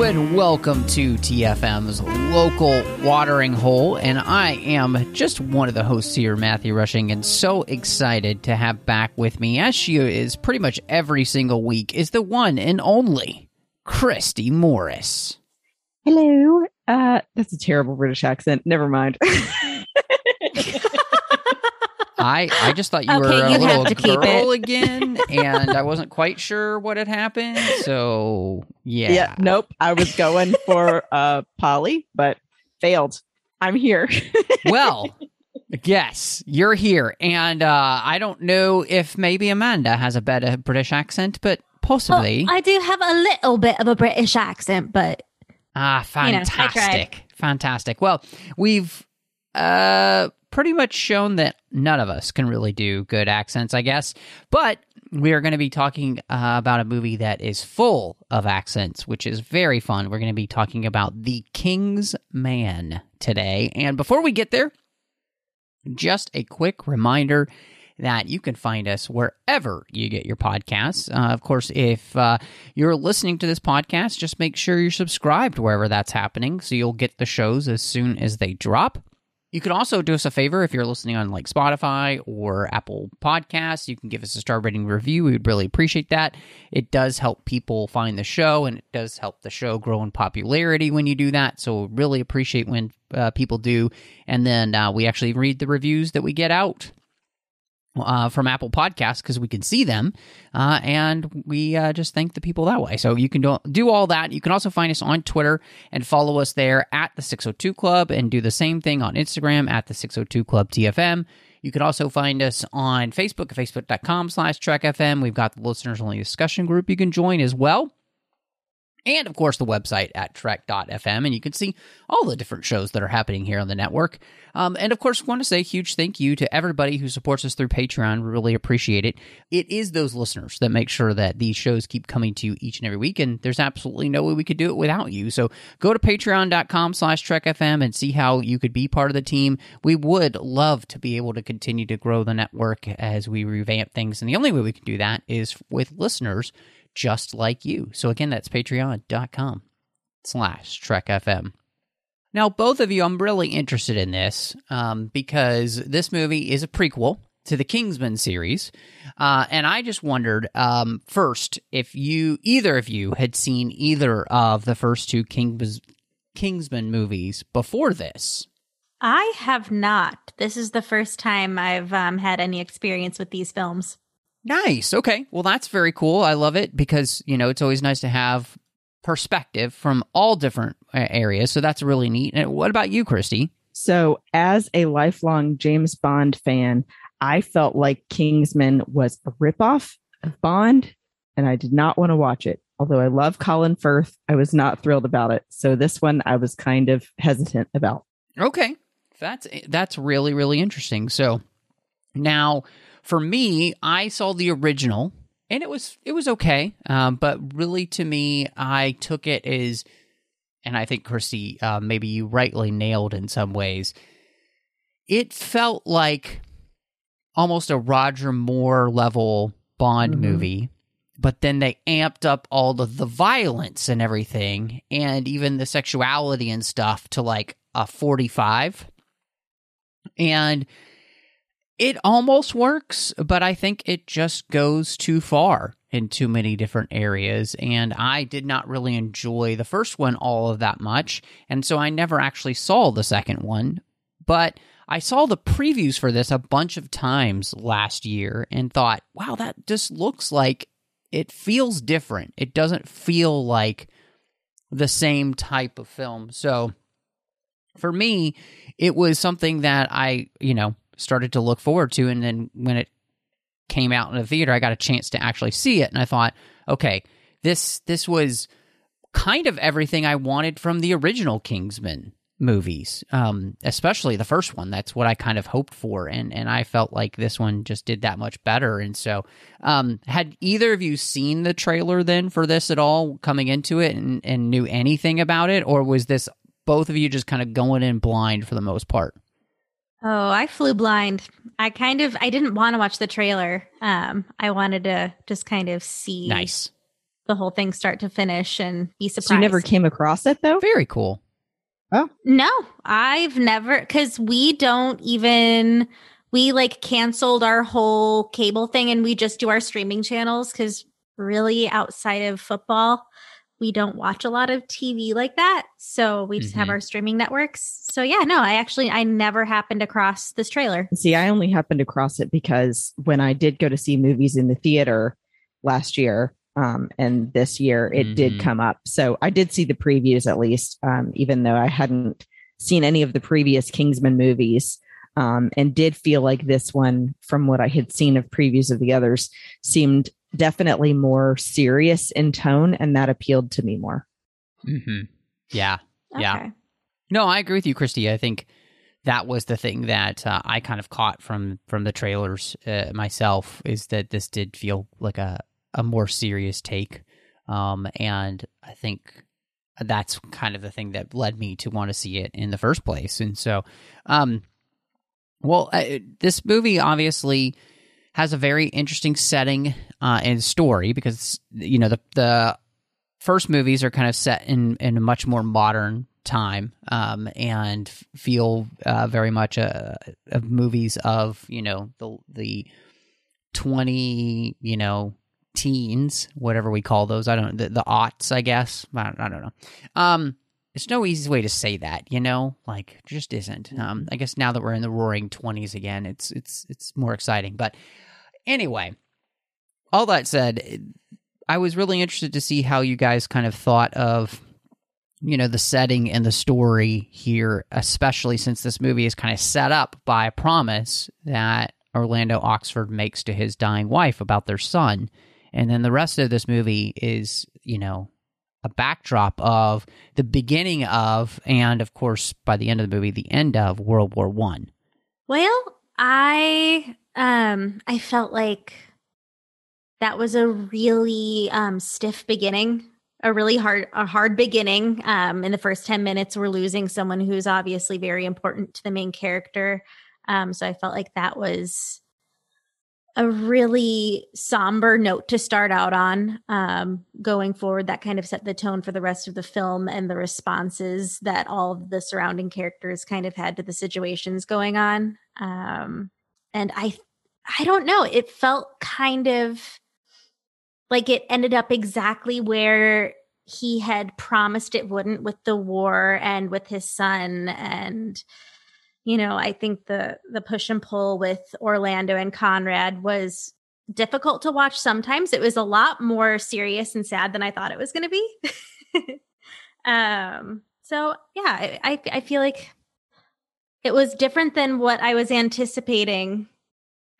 And welcome to TFM's local watering hole, and I am just one of the hosts here, Matthew Rushing, and so excited to have back with me, as she is pretty much every single week, is the one and only Christy Morris. Hello. Uh, that's a terrible British accent. Never mind. I I just thought you Okay, were a you have little to keep girl it. again, and I wasn't quite sure what had happened. So yeah, yeah. Nope. I was going for uh Polly, but failed. I'm here. well, yes, you're here, and uh, I don't know if maybe Amanda has a better British accent, but possibly. Well, I do have a little bit of a British accent, but ah, you know, fantastic, fantastic. Well, we've uh pretty much shown that none of us can really do good accents, I guess, but. We are going to be talking uh, about a movie that is full of accents, which is very fun. We're going to be talking about The King's Man today. And before we get there, just a quick reminder that you can find us wherever you get your podcasts. Uh, of course, if uh, you're listening to this podcast, just make sure you're subscribed wherever that's happening so you'll get the shows as soon as they drop. You can also do us a favor if you're listening on like Spotify or Apple Podcasts. You can give us a star rating review. We would really appreciate that. It does help people find the show and it does help the show grow in popularity when you do that. So, really appreciate when uh, people do. And then uh, we actually read the reviews that we get out uh, from Apple Podcasts because we can see them, uh, and we uh, just thank the people that way. So you can do, do all that. You can also find us on Twitter and follow us there at the 602 Club, and do the same thing on Instagram at the 602 Club TFM. You can also find us on Facebook at facebook.com slash trekfm. We've got the listeners only discussion group you can join as well. And of course, the website at trek.fm, and you can see all the different shows that are happening here on the network. Um, and of course, want to say huge thank you to everybody who supports us through Patreon. We really appreciate it. It is those listeners that make sure that these shows keep coming to you each and every week, and there's absolutely no way we could do it without you. So go to patreon.com slash trekfm and see how you could be part of the team. We would love to be able to continue to grow the network as we revamp things, and the only way we can do that is with listeners just like you. So again, that's patreon.com slash trekfm. Now, both of you, I'm really interested in this um, because this movie is a prequel to the Kingsman series. Uh, and I just wondered um, first if you, either of you, had seen either of the first two Kings, Kingsman movies before this. I have not. This is the first time I've um, had any experience with these films. Nice. Okay. Well, that's very cool. I love it because, you know, it's always nice to have perspective from all different uh, areas. So that's really neat. And what about you, Christy? So, as a lifelong James Bond fan, I felt like Kingsman was a ripoff of Bond, and I did not want to watch it. Although I love Colin Firth, I was not thrilled about it. So this one I was kind of hesitant about. Okay. That's that's really really interesting. So now for me, I saw the original and it was it was okay. Um, but really to me, I took it as and I think Christy, uh, maybe you rightly nailed in some ways. It felt like almost a Roger Moore level Bond Mhm. movie, but then they amped up all of the violence and everything, and even the sexuality and stuff to like a 45. And it almost works, but I think it just goes too far in too many different areas. And I did not really enjoy the first one all of that much. And so I never actually saw the second one. But I saw the previews for this a bunch of times last year and thought, wow, that just looks like it feels different. It doesn't feel like the same type of film. So for me, it was something that I, you know, started to look forward to. And then when it came out in the theater, I got a chance to actually see it, and I thought, okay, this this was kind of everything I wanted from the original Kingsman movies, um, especially the first one. That's what I kind of hoped for, and and I felt like this one just did that much better. And so, um, had either of you seen the trailer then for this at all coming into it, and, and knew anything about it, or was this both of you just kind of going in blind for the most part? Oh, I flew blind. I kind of I didn't want to watch the trailer. Um, I wanted to just kind of see Nice, the whole thing start to finish and be surprised. So you never came across it though? very cool. Oh no, I've never because we don't even we like canceled our whole cable thing and we just do our streaming channels because really outside of football, we don't watch a lot of TV like that. So we just have Mhm. our streaming networks. So yeah, no, I actually I never happened across this trailer. See, I only happened across it because when I did go to see movies in the theater last year um, and this year, it Mhm. did come up. So I did see the previews at least, um, even though I hadn't seen any of the previous Kingsman movies. Um, and did feel like this one, from what I had seen of previews of the others, seemed definitely more serious in tone, and that appealed to me more. hmm Yeah, Yeah. No, I agree with you, Christy. I think that was the thing that uh, I kind of caught from from the trailers uh, myself is that this did feel like a a more serious take, um, and I think that's kind of the thing that led me to want to see it in the first place. And so, um, well, uh, this movie obviously has a very interesting setting uh, and story because you know the the first movies are kind of set in in a much more modern time um, and feel uh, very much uh, of movies of you know the the twenty you know teens whatever we call those. I don't the, the aughts I guess. I don't, I don't know. Um there's no easy way to say that you know? Like just isn't. Um I guess now that we're in the roaring twenties again it's it's it's more exciting. But anyway all that said I was really interested to see how you guys kind of thought of, you know, the setting and the story here, especially since this movie is kind of set up by a promise that Orlando Oxford makes to his dying wife about their son. And then the rest of this movie is, you know, a backdrop of the beginning of, and of course, by the end of the movie, the end of World War One. Well, I um I felt like that was a really um stiff beginning, a really hard a hard beginning. Um in the first 10 minutes we're losing someone who's obviously very important to the main character. Um so I felt like that was a really somber note to start out on um, going forward that kind of set the tone for the rest of the film and the responses that all of the surrounding characters kind of had to the situations going on um, and i i don't know it felt kind of like it ended up exactly where he had promised it wouldn't with the war and with his son and you know i think the the push and pull with orlando and conrad was difficult to watch sometimes. It was a lot more serious and sad than i thought it was going to be. Um so yeah I, I i feel like it was different than what i was anticipating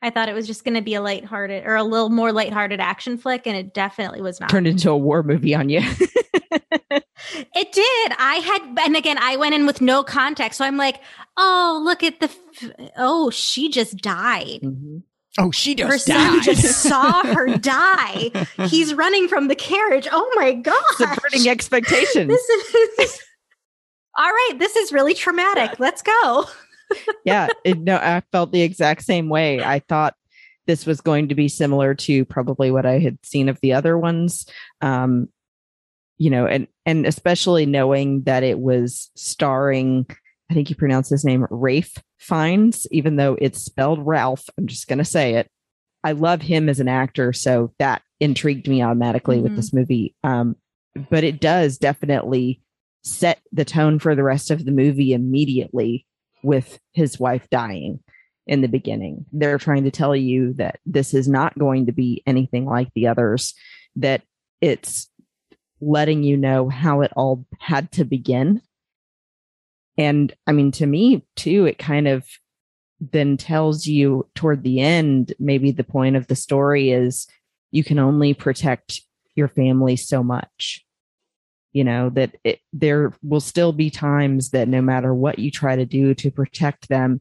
i thought it was just going to be a lighthearted or a little more lighthearted action flick and it definitely was not Turned into a war movie on you. It did. I had, and again, I went in with no context. So I'm like, oh, look at the, f- oh, she just died. Mhm. Oh, she Her just son died. just saw her die. He's running from the carriage. Oh my God. Subverting expectations. This is, all right. This is really traumatic. Let's go. Yeah, it, no, I felt the exact same way. I thought this was going to be similar to probably what I had seen of the other ones. Um, you know, and and especially knowing that it was starring, I think you pronounce his name Rafe Fiennes, even though it's spelled Ralph. I'm just gonna say it. I love him as an actor, so that intrigued me automatically with Mhm. this movie. Um, but it does definitely set the tone for the rest of the movie immediately with his wife dying in the beginning. They're trying to tell you that this is not going to be anything like the others, that it's letting you know how it all had to begin. And I mean, to me, too, it kind of then tells you toward the end, maybe the point of the story is you can only protect your family so much. You know, that it, there will still be times that no matter what you try to do to protect them,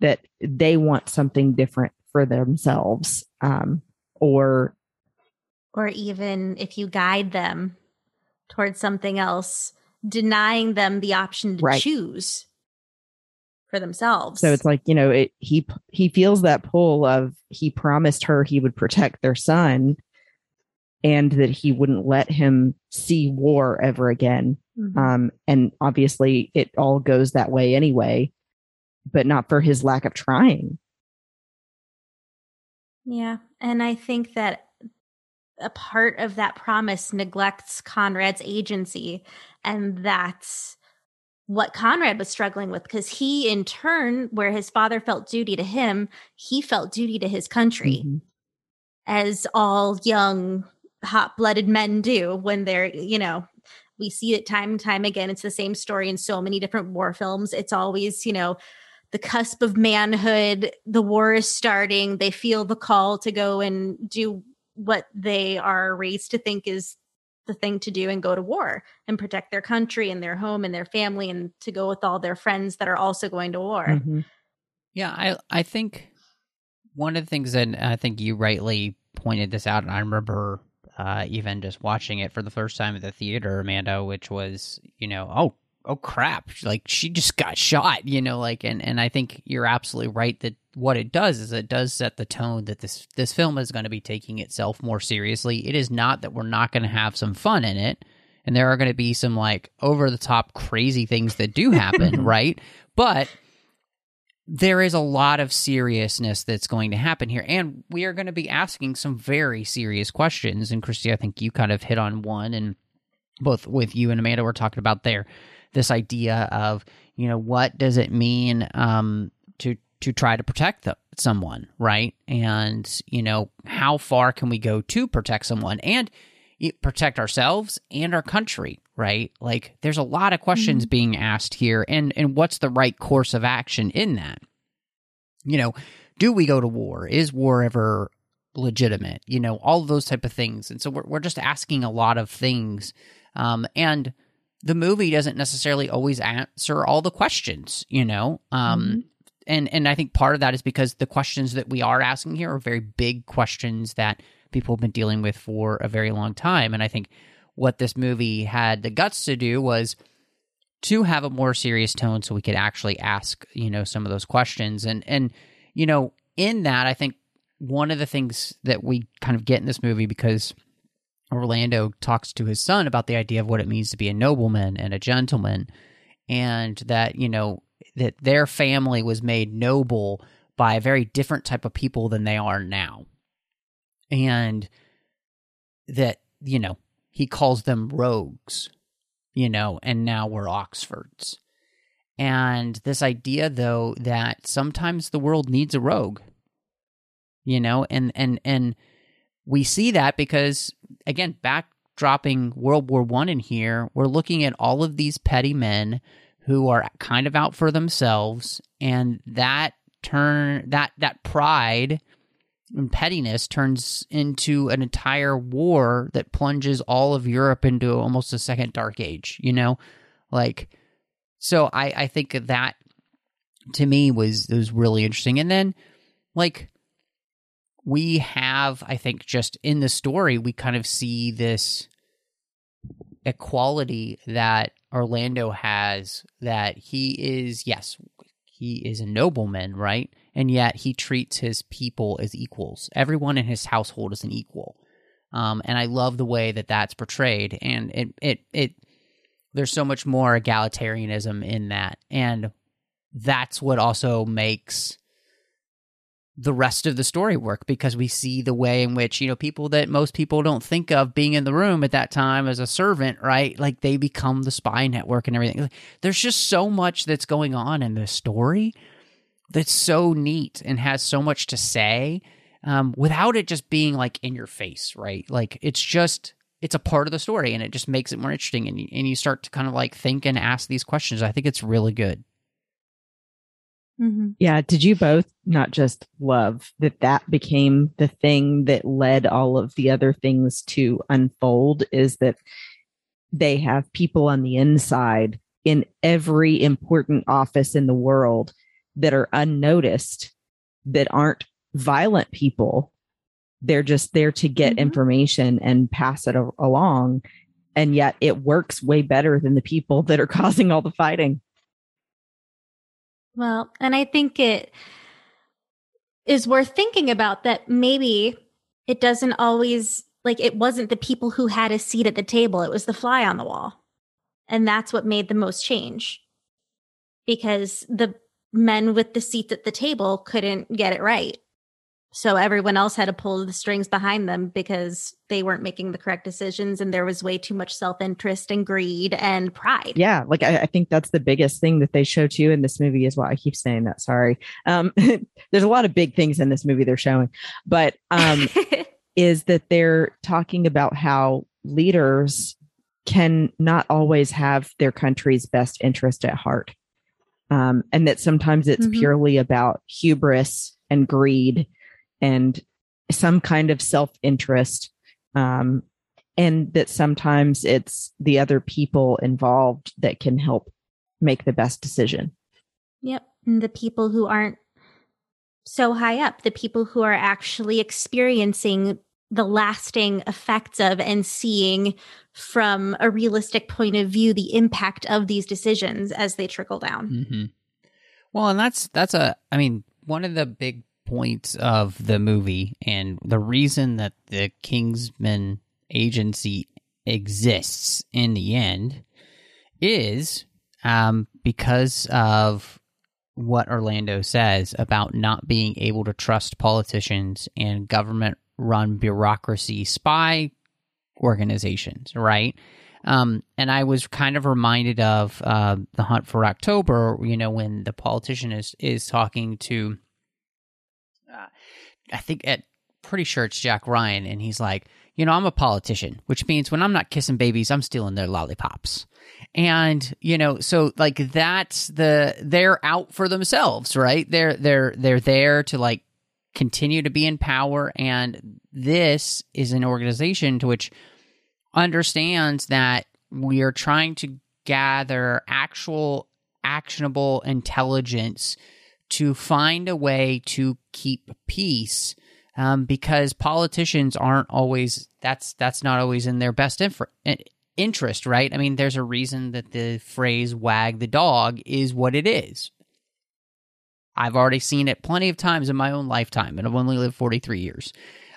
that they want something different for themselves. Um, or, or even if you guide them towards something else, denying them the option to Right. choose for themselves. So it's like, you know, it he he feels that pull of he promised her he would protect their son and that he wouldn't let him see war ever again. Mhm. Um and obviously it all goes that way anyway, but not for his lack of trying. Yeah. And I think that a part of that promise neglects Conrad's agency. And that's what Conrad was struggling with because he, in turn, where his father felt duty to him, he felt duty to his country, Mhm. as all young, hot blooded men do when they're, you know, we see it time and time again. It's the same story in so many different war films. It's always, you know, the cusp of manhood, the war is starting, they feel the call to go and do what they are raised to think is the thing to do and go to war and protect their country and their home and their family and to go with all their friends that are also going to war. Mhm. Yeah, I I think one of the things that I think you rightly pointed this out, and I remember uh, even just watching it for the first time at the theater, Amanda, which was you know, oh oh crap, like she just got shot, you know, like and and I think you're absolutely right that what it does is it does set the tone that this this film is going to be taking itself more seriously. It is not that we're not going to have some fun in it. And there are going to be some like over the top crazy things that do happen, right? But there is a lot of seriousness that's going to happen here. And we are going to be asking some very serious questions. And Christy, I think you kind of hit on one, and both with you and Amanda were talking about there this idea of, you know, what does it mean um, to to try to protect the, someone, right? And, you know, how far can we go to protect someone and protect ourselves and our country, right? Like there's a lot of questions being asked here and and what's the right course of action in that? You know, do we go to war? Is war ever legitimate? You know, all of those type of things. And so we're we're just asking a lot of things. Um and the movie doesn't necessarily always answer all the questions, you know. Um and and I think part of that is because the questions that we are asking here are very big questions that people have been dealing with for a very long time. And I think what this movie had the guts to do was to have a more serious tone so we could actually ask, you know, some of those questions. And and you know, in that I think one of the things that we kind of get in this movie because Orlando talks to his son about the idea of what it means to be a nobleman and a gentleman and that, you know, that their family was made noble by a very different type of people than they are now. And that, you know, he calls them rogues, you know, and now we're Oxfords. And this idea though that sometimes the world needs a rogue. You know, and and and we see that because again, backdropping World War One in here, we're looking at all of these petty men who are kind of out for themselves, and that turn that that pride and pettiness turns into an entire war that plunges all of Europe into almost a second dark age, you know? Like so I I think that to me was was really interesting. And then like we have I think just in the story we kind of see this equality that Orlando has that he is yes, he is a nobleman, right? And yet he treats his people as equals. Everyone in his household is an equal. Um, and I love the way that that's portrayed. And it, it, it, there's so much more egalitarianism in that. And that's what also makes the rest of the story work because we see the way in which, you know, people that most people don't think of being in the room at that time as a servant, right? Like they become the spy network and everything. There's just so much that's going on in this story that's so neat and has so much to say um, without it just being like in your face, right? Like it's just it's a part of the story and it just makes it more interesting and you, and you start to kind of like think and ask these questions. I think it's really good. Mhm. Yeah. Did you both not just love that that became the thing that led all of the other things to unfold? Is that they have people on the inside in every important office in the world that are unnoticed, that aren't violent people. They're just there to get Mhm. information and pass it a- along. And yet it works way better than the people that are causing all the fighting. Well, and I think it is worth thinking about that maybe it doesn't always like it wasn't the people who had a seat at the table, it was the fly on the wall. And that's what made the most change. Because the men with the seats at the table couldn't get it right. So everyone else had to pull the strings behind them because they weren't making the correct decisions and there was way too much self-interest and greed and pride. yeah like I, I think that's the biggest thing that they show too in this movie as well i keep saying that sorry um there's a lot of big things in this movie they're showing but um is that they're talking about how leaders can not always have their country's best interest at heart um and that sometimes it's Mhm. purely about hubris and greed and some kind of self-interest um and that sometimes it's the other people involved that can help make the best decision. Yep. And the people who aren't so high up, the people who are actually experiencing the lasting effects of and seeing from a realistic point of view the impact of these decisions as they trickle down. hmm Well, and that's that's a. I mean, one of the big points of the movie, and the reason that the Kingsman agency exists in the end, is um, because of what Orlando says about not being able to trust politicians and government-run bureaucracy, spy organizations, right? Um, and I was kind of reminded of uh, the Hunt for October. You know, when the politician is is talking to, I think at pretty sure it's Jack Ryan, and he's like, you know, I'm a politician, which means when I'm not kissing babies, I'm stealing their lollipops. And you know, so like that's the they're out for themselves, right? They're they're they're there to like continue to be in power, and this is an organization to which understands that we are trying to gather actual actionable intelligence to find a way to keep peace um, because politicians aren't always that's that's not always in their best inf- interest right? I mean there's a reason that the phrase wag the dog is what it is. I've already seen it plenty of times in my own lifetime and i've only lived 43 years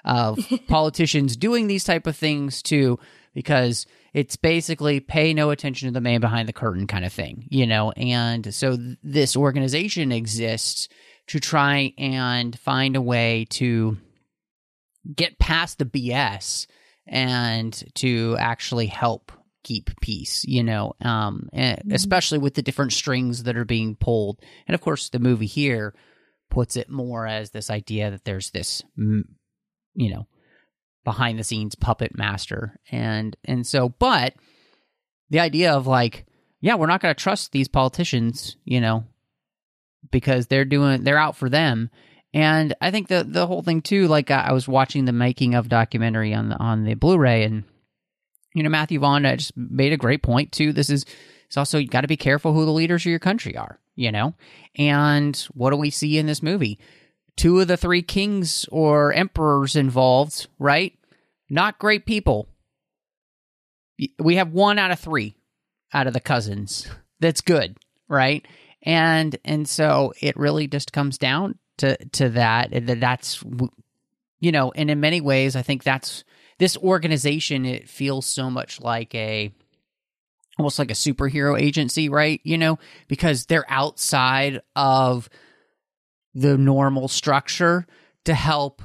of politicians doing these type of things too because it's basically pay no attention to the man behind the curtain kind of thing, you know. And so th- this organization exists to try and find a way to get past the BS and to actually help keep peace, you know, um, and especially with the different strings that are being pulled. And of course, the movie here puts it more as this idea that there's this, you know, behind the scenes puppet master. And and so but the idea of like yeah we're not going to trust these politicians you know because they're doing they're out for them. And i think the the whole thing too like i, was watching the making of documentary on the on the blu-ray and you know matthew vaughn just made a great point too. This is it's also you got to be careful who the leaders of your country are you know? And what do we see in this movie two of the three kings or emperors involved, right? Not great people. We have one out of three out of the cousins that's good, right? And and so it really just comes down to to that. That's you know, and in many ways, I think that's this organization. It feels so much like a almost like a superhero agency, right? You know, because they're outside of the normal structure to help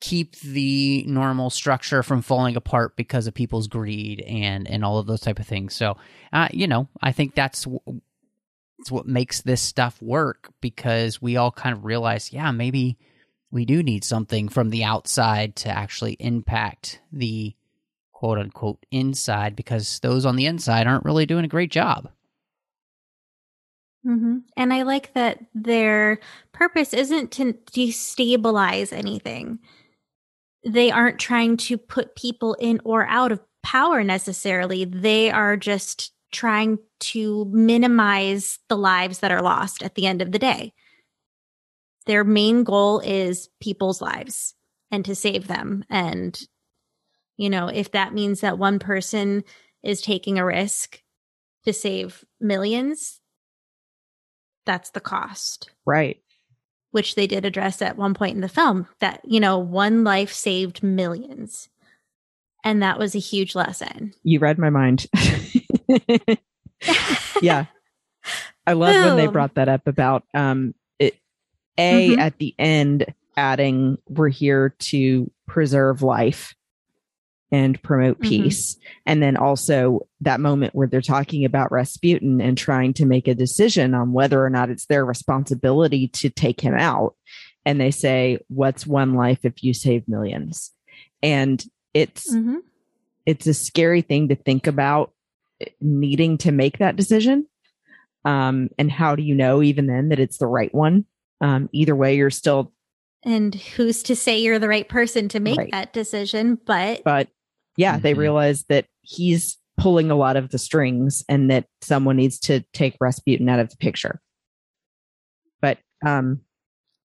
keep the normal structure from falling apart because of people's greed and and all of those type of things. So, uh, you know, I think that's w- it's what makes this stuff work because we all kind of realize, yeah, maybe we do need something from the outside to actually impact the quote unquote inside because those on the inside aren't really doing a great job. Hmm And I like that their purpose isn't to destabilize anything. They aren't trying to put people in or out of power necessarily. They are just trying to minimize the lives that are lost at the end of the day. Their main goal is people's lives and to save them. And, you know, if that means that one person is taking a risk to save millions, that's the cost. Right. Which they did address at one point in the film that, you know, one life saved millions. And that was a huge lesson. You read my mind. yeah. I love when they brought that up about um it A Mhm. at the end adding we're here to preserve life and promote Mhm. peace. And then also that moment where they're talking about Rasputin and trying to make a decision on whether or not it's their responsibility to take him out. And they say, What's one life if you save millions? And it's Mhm. it's a scary thing to think about needing to make that decision. Um, and how do you know even then that it's the right one? Um, either way, you're still, And who's to say you're the right person to make Right. that decision? But but yeah, they Mhm. realize that he's pulling a lot of the strings and that someone needs to take Rasputin out of the picture. But um,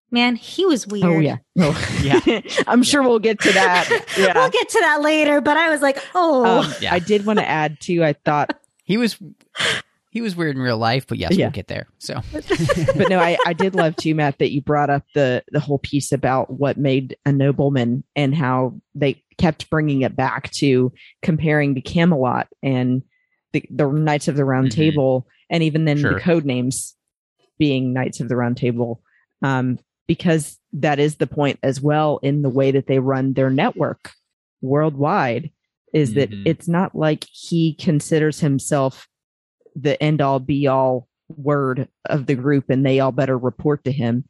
man, he was weird. oh yeah, oh. Yeah. I'm sure we'll get to that. Yeah. We'll get to that later, but I was like, oh, Um, Yeah. I did want to add too. I thought He was he was weird in real life, but yes, Yeah. we'll get there. So but no, I, I did love too, Matt, that you brought up the the whole piece about what made a nobleman and how they kept bringing it back to comparing to Camelot and the, the Knights of the Round Mhm. Table, and even then Sure. the code names being Knights of the Round Table, um, because that is the point as well in the way that they run their network worldwide. Is that Mhm. it's not like he considers himself the end all be all word of the group and they all better report to him.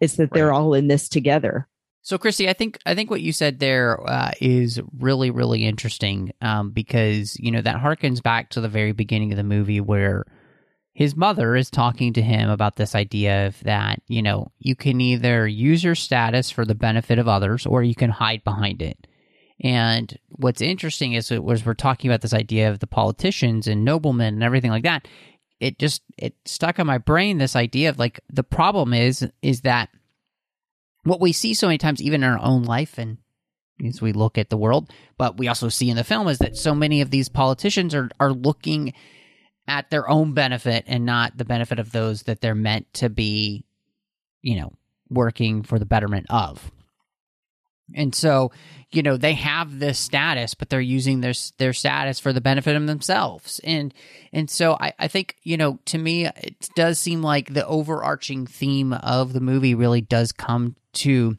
It's that they're all in this together. So, Christy, I think I think what you said there uh, is really, really interesting um, because you know that harkens back to the very beginning of the movie where his mother is talking to him about this idea of that you know you can either use your status for the benefit of others or you can hide behind it. And what's interesting is was we're talking about this idea of the politicians and noblemen and everything like that. It just it stuck in my brain this idea of like the problem is is that what we see so many times, even in our own life, and as we look at the world, but we also see in the film is that so many of these politicians are are looking at their own benefit and not the benefit of those that they're meant to be, you know, working for the betterment of. And so, you know, they have this status, but they're using their their status for the benefit of themselves. And and so I, I think, you know, to me it does seem like the overarching theme of the movie really does come to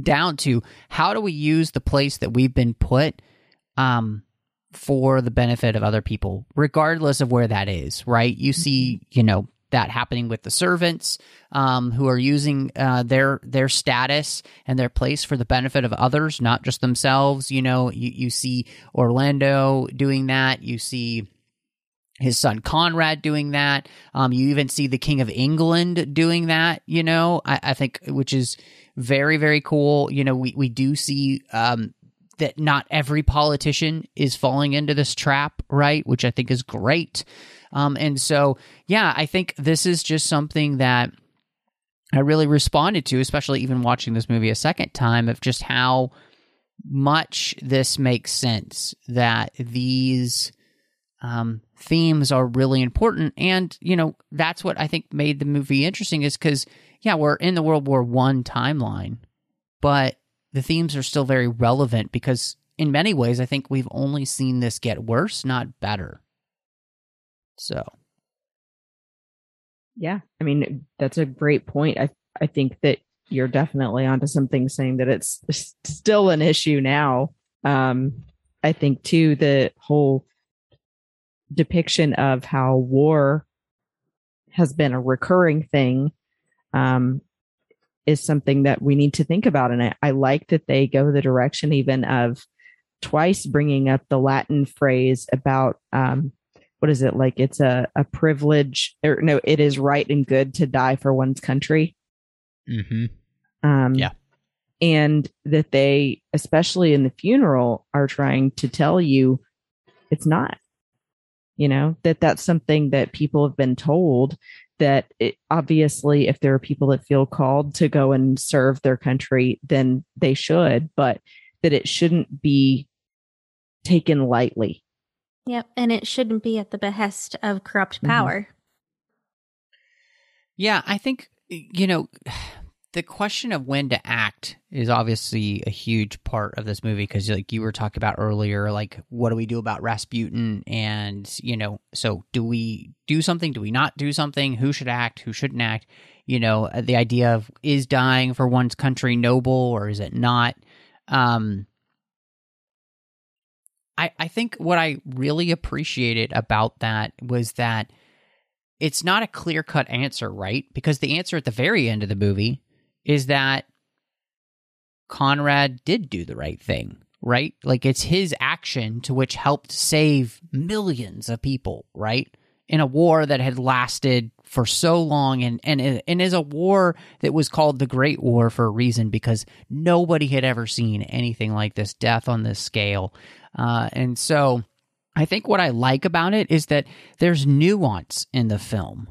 down to how do we use the place that we've been put um for the benefit of other people, regardless of where that is, right? You see, you know, that happening with the servants um, who are using uh, their their status and their place for the benefit of others, not just themselves. You know, you, you see Orlando doing that. You see his son Conrad doing that. Um, you even see the King of England doing that. You know, I, I think which is very very cool. You know, we we do see um, that not every politician is falling into this trap, right? Which I think is great. Um, and so, yeah, I think this is just something that I really responded to, especially even watching this movie a second time, of just how much this makes sense that these um, themes are really important. And, you know, that's what I think made the movie interesting is because, yeah, we're in the World War One timeline, but the themes are still very relevant because, in many ways, I think we've only seen this get worse, not better. So, Yeah. I mean, that's a great point. I, I think that you're definitely onto something saying that it's still an issue now. Um, I think too, the whole depiction of how war has been a recurring thing, um, is something that we need to think about. And I, I like that they go the direction even of twice bringing up the Latin phrase about, um, what is it like? It's a a privilege, or no, it is right and good to die for one's country. Mm-hmm. Um, Yeah. And that they, especially in the funeral, are trying to tell you it's not. You know, that that's something that people have been told that it, obviously, if there are people that feel called to go and serve their country, then they should, but that it shouldn't be taken lightly. Yep. And it shouldn't be at the behest of corrupt Mhm. power. Yeah, I think you know the question of when to act is obviously a huge part of this movie because like you were talking about earlier like what do we do about Rasputin? And you know so do we do something? Do we not do something? Who should act? Who shouldn't act? You know uh, the idea of is dying for one's country noble or is it not? Um I I think what I really appreciated about that was that it's not a clear cut answer, right? Because the answer at the very end of the movie is that Conrad did do the right thing, right? Like it's his action to which helped save millions of people, right? In a war that had lasted for so long and and and is a war that was called the Great War for a reason because nobody had ever seen anything like this death on this scale. Uh, and so I think what I like about it is that there's nuance in the film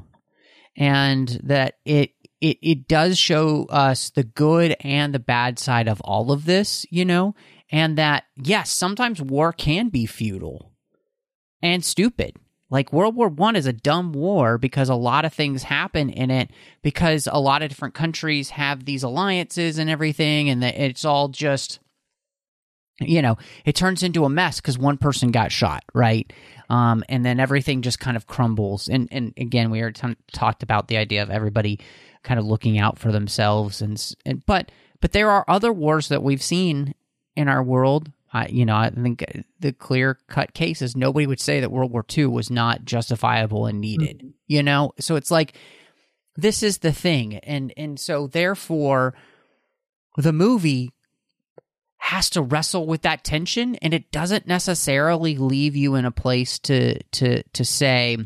and that it it it does show us the good and the bad side of all of this, you know, and that yes, sometimes war can be futile and stupid. Like World War One is a dumb war because a lot of things happen in it because a lot of different countries have these alliances and everything, and it's all just you know it turns into a mess because one person got shot right um, and then everything just kind of crumbles and and again we already t- talked about the idea of everybody kind of looking out for themselves and, and but but there are other wars that we've seen in our world I, you know, I think the clear cut case is nobody would say that World War II was not justifiable and needed. Mm-hmm. You know, so it's like this is the thing, and and so therefore, the movie has to wrestle with that tension and it doesn't necessarily leave you in a place to to to say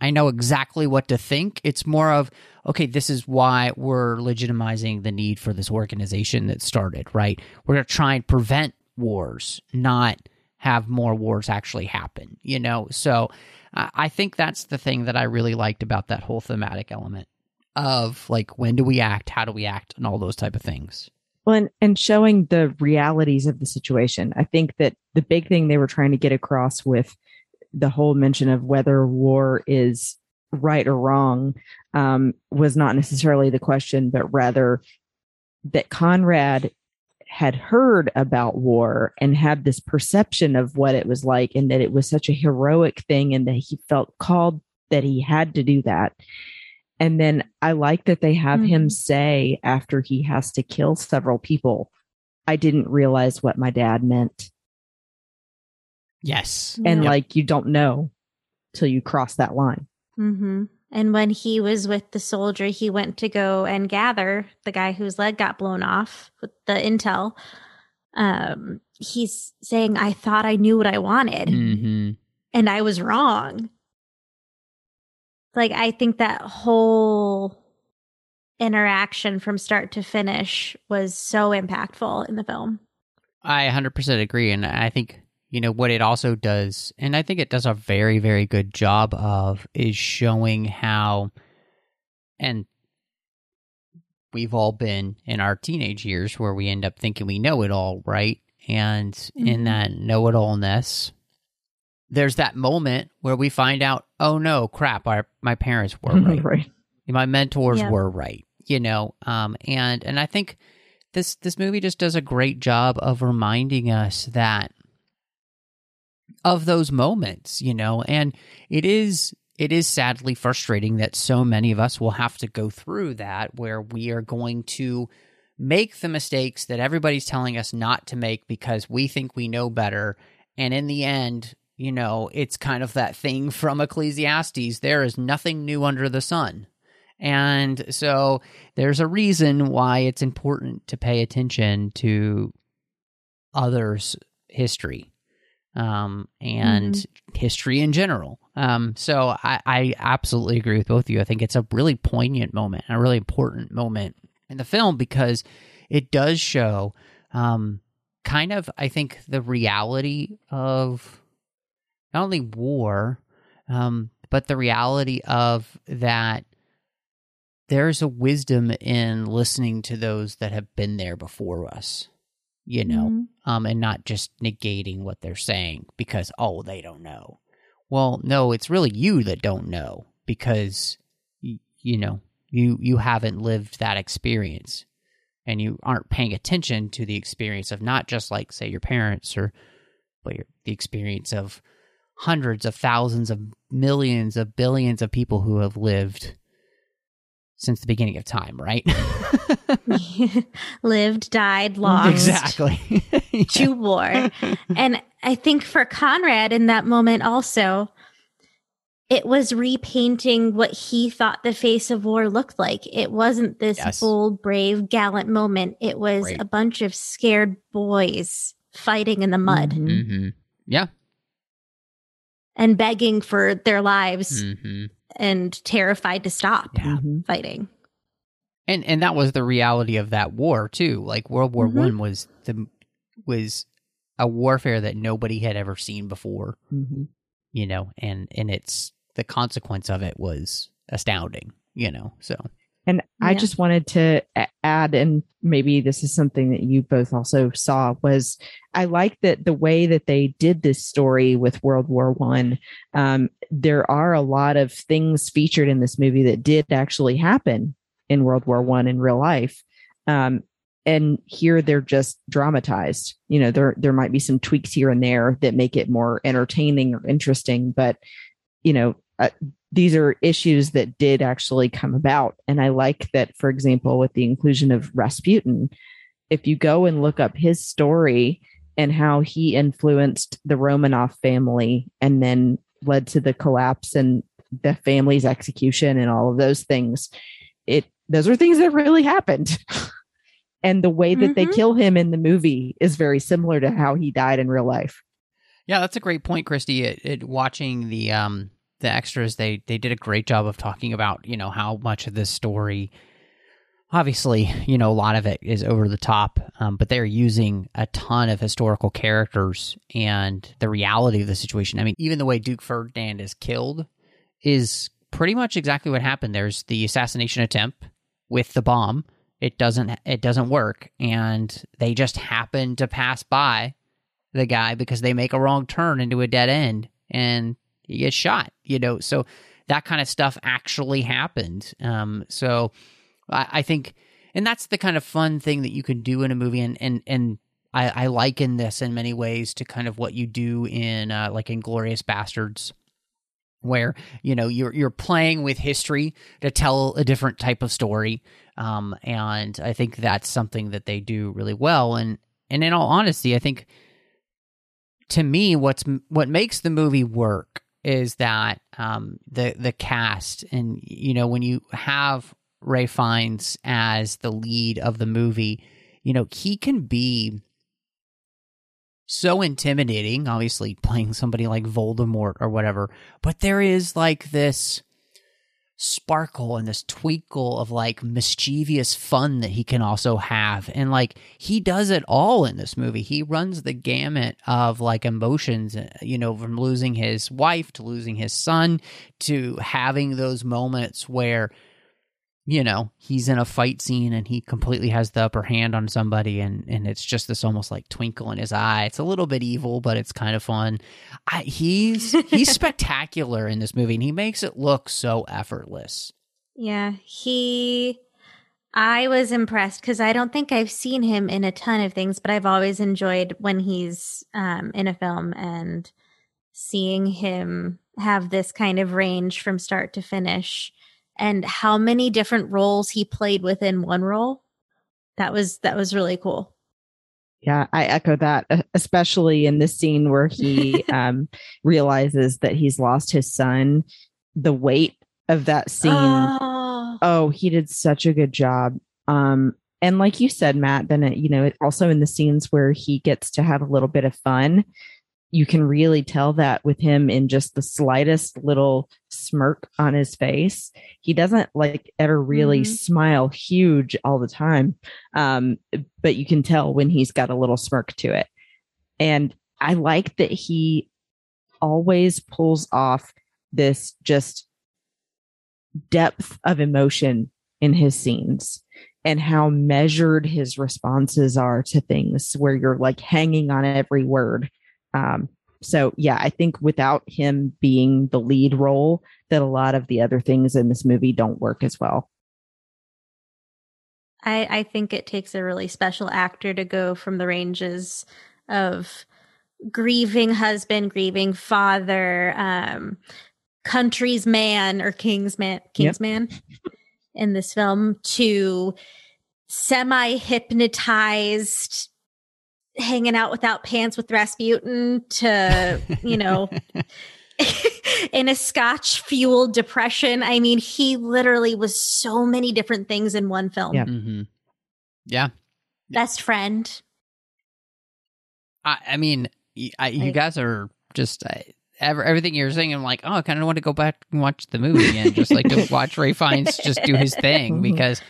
I know exactly what to think. It's more of okay, this is why we're legitimizing the need for this organization that started, right? We're going to try and prevent wars, not have more wars actually happen, you know? So I I think that's the thing that I really liked about that whole thematic element of like when do we act, how do we act, and all those type of things. Well, and, and showing the realities of the situation. I think that the big thing they were trying to get across with the whole mention of whether war is right or wrong um, was not necessarily the question, but rather that Conrad had heard about war and had this perception of what it was like, and that it was such a heroic thing, and that he felt called that he had to do that. And then I like that they have him Mhm. say after he has to kill several people, I didn't realize what my dad meant. Yes. And Yeah. like, you don't know till you cross that line. Mm-hmm. And when he was with the soldier, he went to go and gather the guy whose leg got blown off with the intel. Um, he's saying, I thought I knew what I wanted hmm and I was wrong. Like, I think that whole interaction from start to finish was so impactful in the film. I 100% agree. And I think, you know, what it also does, and I think it does a very, very good job of, is showing how, and we've all been in our teenage years where we end up thinking we know it all, right? And in Mhm. that know it allness, there's that moment where we find out, oh no, crap, our, my parents were right right. my mentors Yeah. were right you know um and and i think this this movie just does a great job of reminding us that of those moments you know? And it is it is sadly frustrating that so many of us will have to go through that where we are going to make the mistakes that everybody's telling us not to make because we think we know better. And in the end you know it's kind of that thing from ecclesiastes there is nothing new under the sun. And so there's a reason why it's important to pay attention to others' history. Um, and history in general. Um, so I, I absolutely agree with both of you. I think it's a really poignant moment, a really important moment in the film because it does show um, kind of, I think, the reality of not only war, um, but the reality of that there's a wisdom in listening to those that have been there before us, you know, Mhm. um, and not just negating what they're saying because, oh, they don't know. Well, no, it's really you that don't know because, y- you know, you, you haven't lived that experience and you aren't paying attention to the experience of not just like, say, your parents or, but your, the experience of hundreds of thousands of millions of billions of people who have lived since the beginning of time, right? Lived, died, lost. exactly. To war. And I think for Conrad in that moment also, it was repainting what he thought the face of war looked like. It wasn't this Yes. bold, brave, gallant moment. It was Right. a bunch of scared boys fighting in the mud Mhm. hmm Yeah. and begging for their lives hmm and terrified to stop Yeah. Mhm. fighting. And and that was the reality of that war too. Like World War Mhm. One was the was a warfare that nobody had ever seen before. Mhm. You know, and and it's the consequence of it was astounding. You know, so And I just wanted to add, and maybe this is something that you both also saw, was I like that the way that they did this story with World War One. Um, there are a lot of things featured in this movie that did actually happen in World War One in real life. Um, and here they're just dramatized. You know, there there might be some tweaks here and there that make it more entertaining or interesting, but you know, uh, these are issues that did actually come about. And I like that, for example, with the inclusion of Rasputin, if you go and look up his story and how he influenced the Romanov family and then led to the collapse and the family's execution and all of those things, it those are things that really happened. and the way that they Mhm. kill him in the movie is very similar to how he died in real life. Yeah, that's a great point, Christy. It, it, watching the um the extras, they they did a great job of talking about you know how much of this story. Obviously, you know a lot of it is over the top, um, but they're using a ton of historical characters and the reality of the situation. I mean, even the way Duke Ferdinand is killed is pretty much exactly what happened. There's the assassination attempt with the bomb. It doesn't it doesn't work, and they just happen to pass by the guy because they make a wrong turn into a dead end and he gets shot you know? So that kind of stuff actually happened. Um so i, I think and that's the kind of fun thing that you can do in a movie and and and I, I liken this in many ways to kind of what you do in uh, like Inglourious Basterds, where you know you're you're playing with history to tell a different type of story, um, and I think that's something that they do really well. And and in all honesty, I think to me, what's what makes the movie work is that um, the the cast, and you know, when you have Ralph Fiennes as the lead of the movie, you know, he can be so intimidating. Obviously, playing somebody like Voldemort or whatever, but there is like this sparkle and this twinkle of like mischievous fun that he can also have. And like he does it all in this movie. He runs the gamut of like emotions uh, you know from losing his wife to losing his son to having those moments where you know he's in a fight scene and he completely has the upper hand on somebody and and it's just this almost like twinkle in his eye. It's a little bit evil but it's kind of fun. I, he's he's spectacular in this movie and he makes it look so effortless. Yeah, he. I was impressed because I don't think I've seen him in a ton of things, but I've always enjoyed when he's um, in a film and seeing him have this kind of range from start to finish and how many different roles he played within one role. That was that was really cool. Yeah, I echo that, especially in this scene where he um, realizes that he's lost his son. The weight of that scene. Oh, oh, he did such a good job. Um, and like you said, Matt, then it, you know, it also in the scenes where he gets to have a little bit of fun, you can really tell that with him in just the slightest little smirk on his face. He doesn't like ever really Mhm. smile huge all the time. Um, but you can tell when he's got a little smirk to it. And I like that he always pulls off this just depth of emotion in his scenes and how measured his responses are to things where you're like hanging on every word. Um, so yeah, I think without him being the lead role, that a lot of the other things in this movie don't work as well. I, I think it takes a really special actor to go from the ranges of grieving husband, grieving father, um, country's man or king's man, king's man in this film to semi hypnotized, hanging out without pants with Rasputin to, you know, in a scotch fueled depression. I mean, he literally was so many different things in one film. Yeah. hmm Yeah. Best friend. I, I mean, y- I, you Like- guys are just uh, ever, everything you're saying. I'm like, oh, I kind of want to go back and watch the movie again, just like to watch Ralph Fiennes just do his thing Mhm. because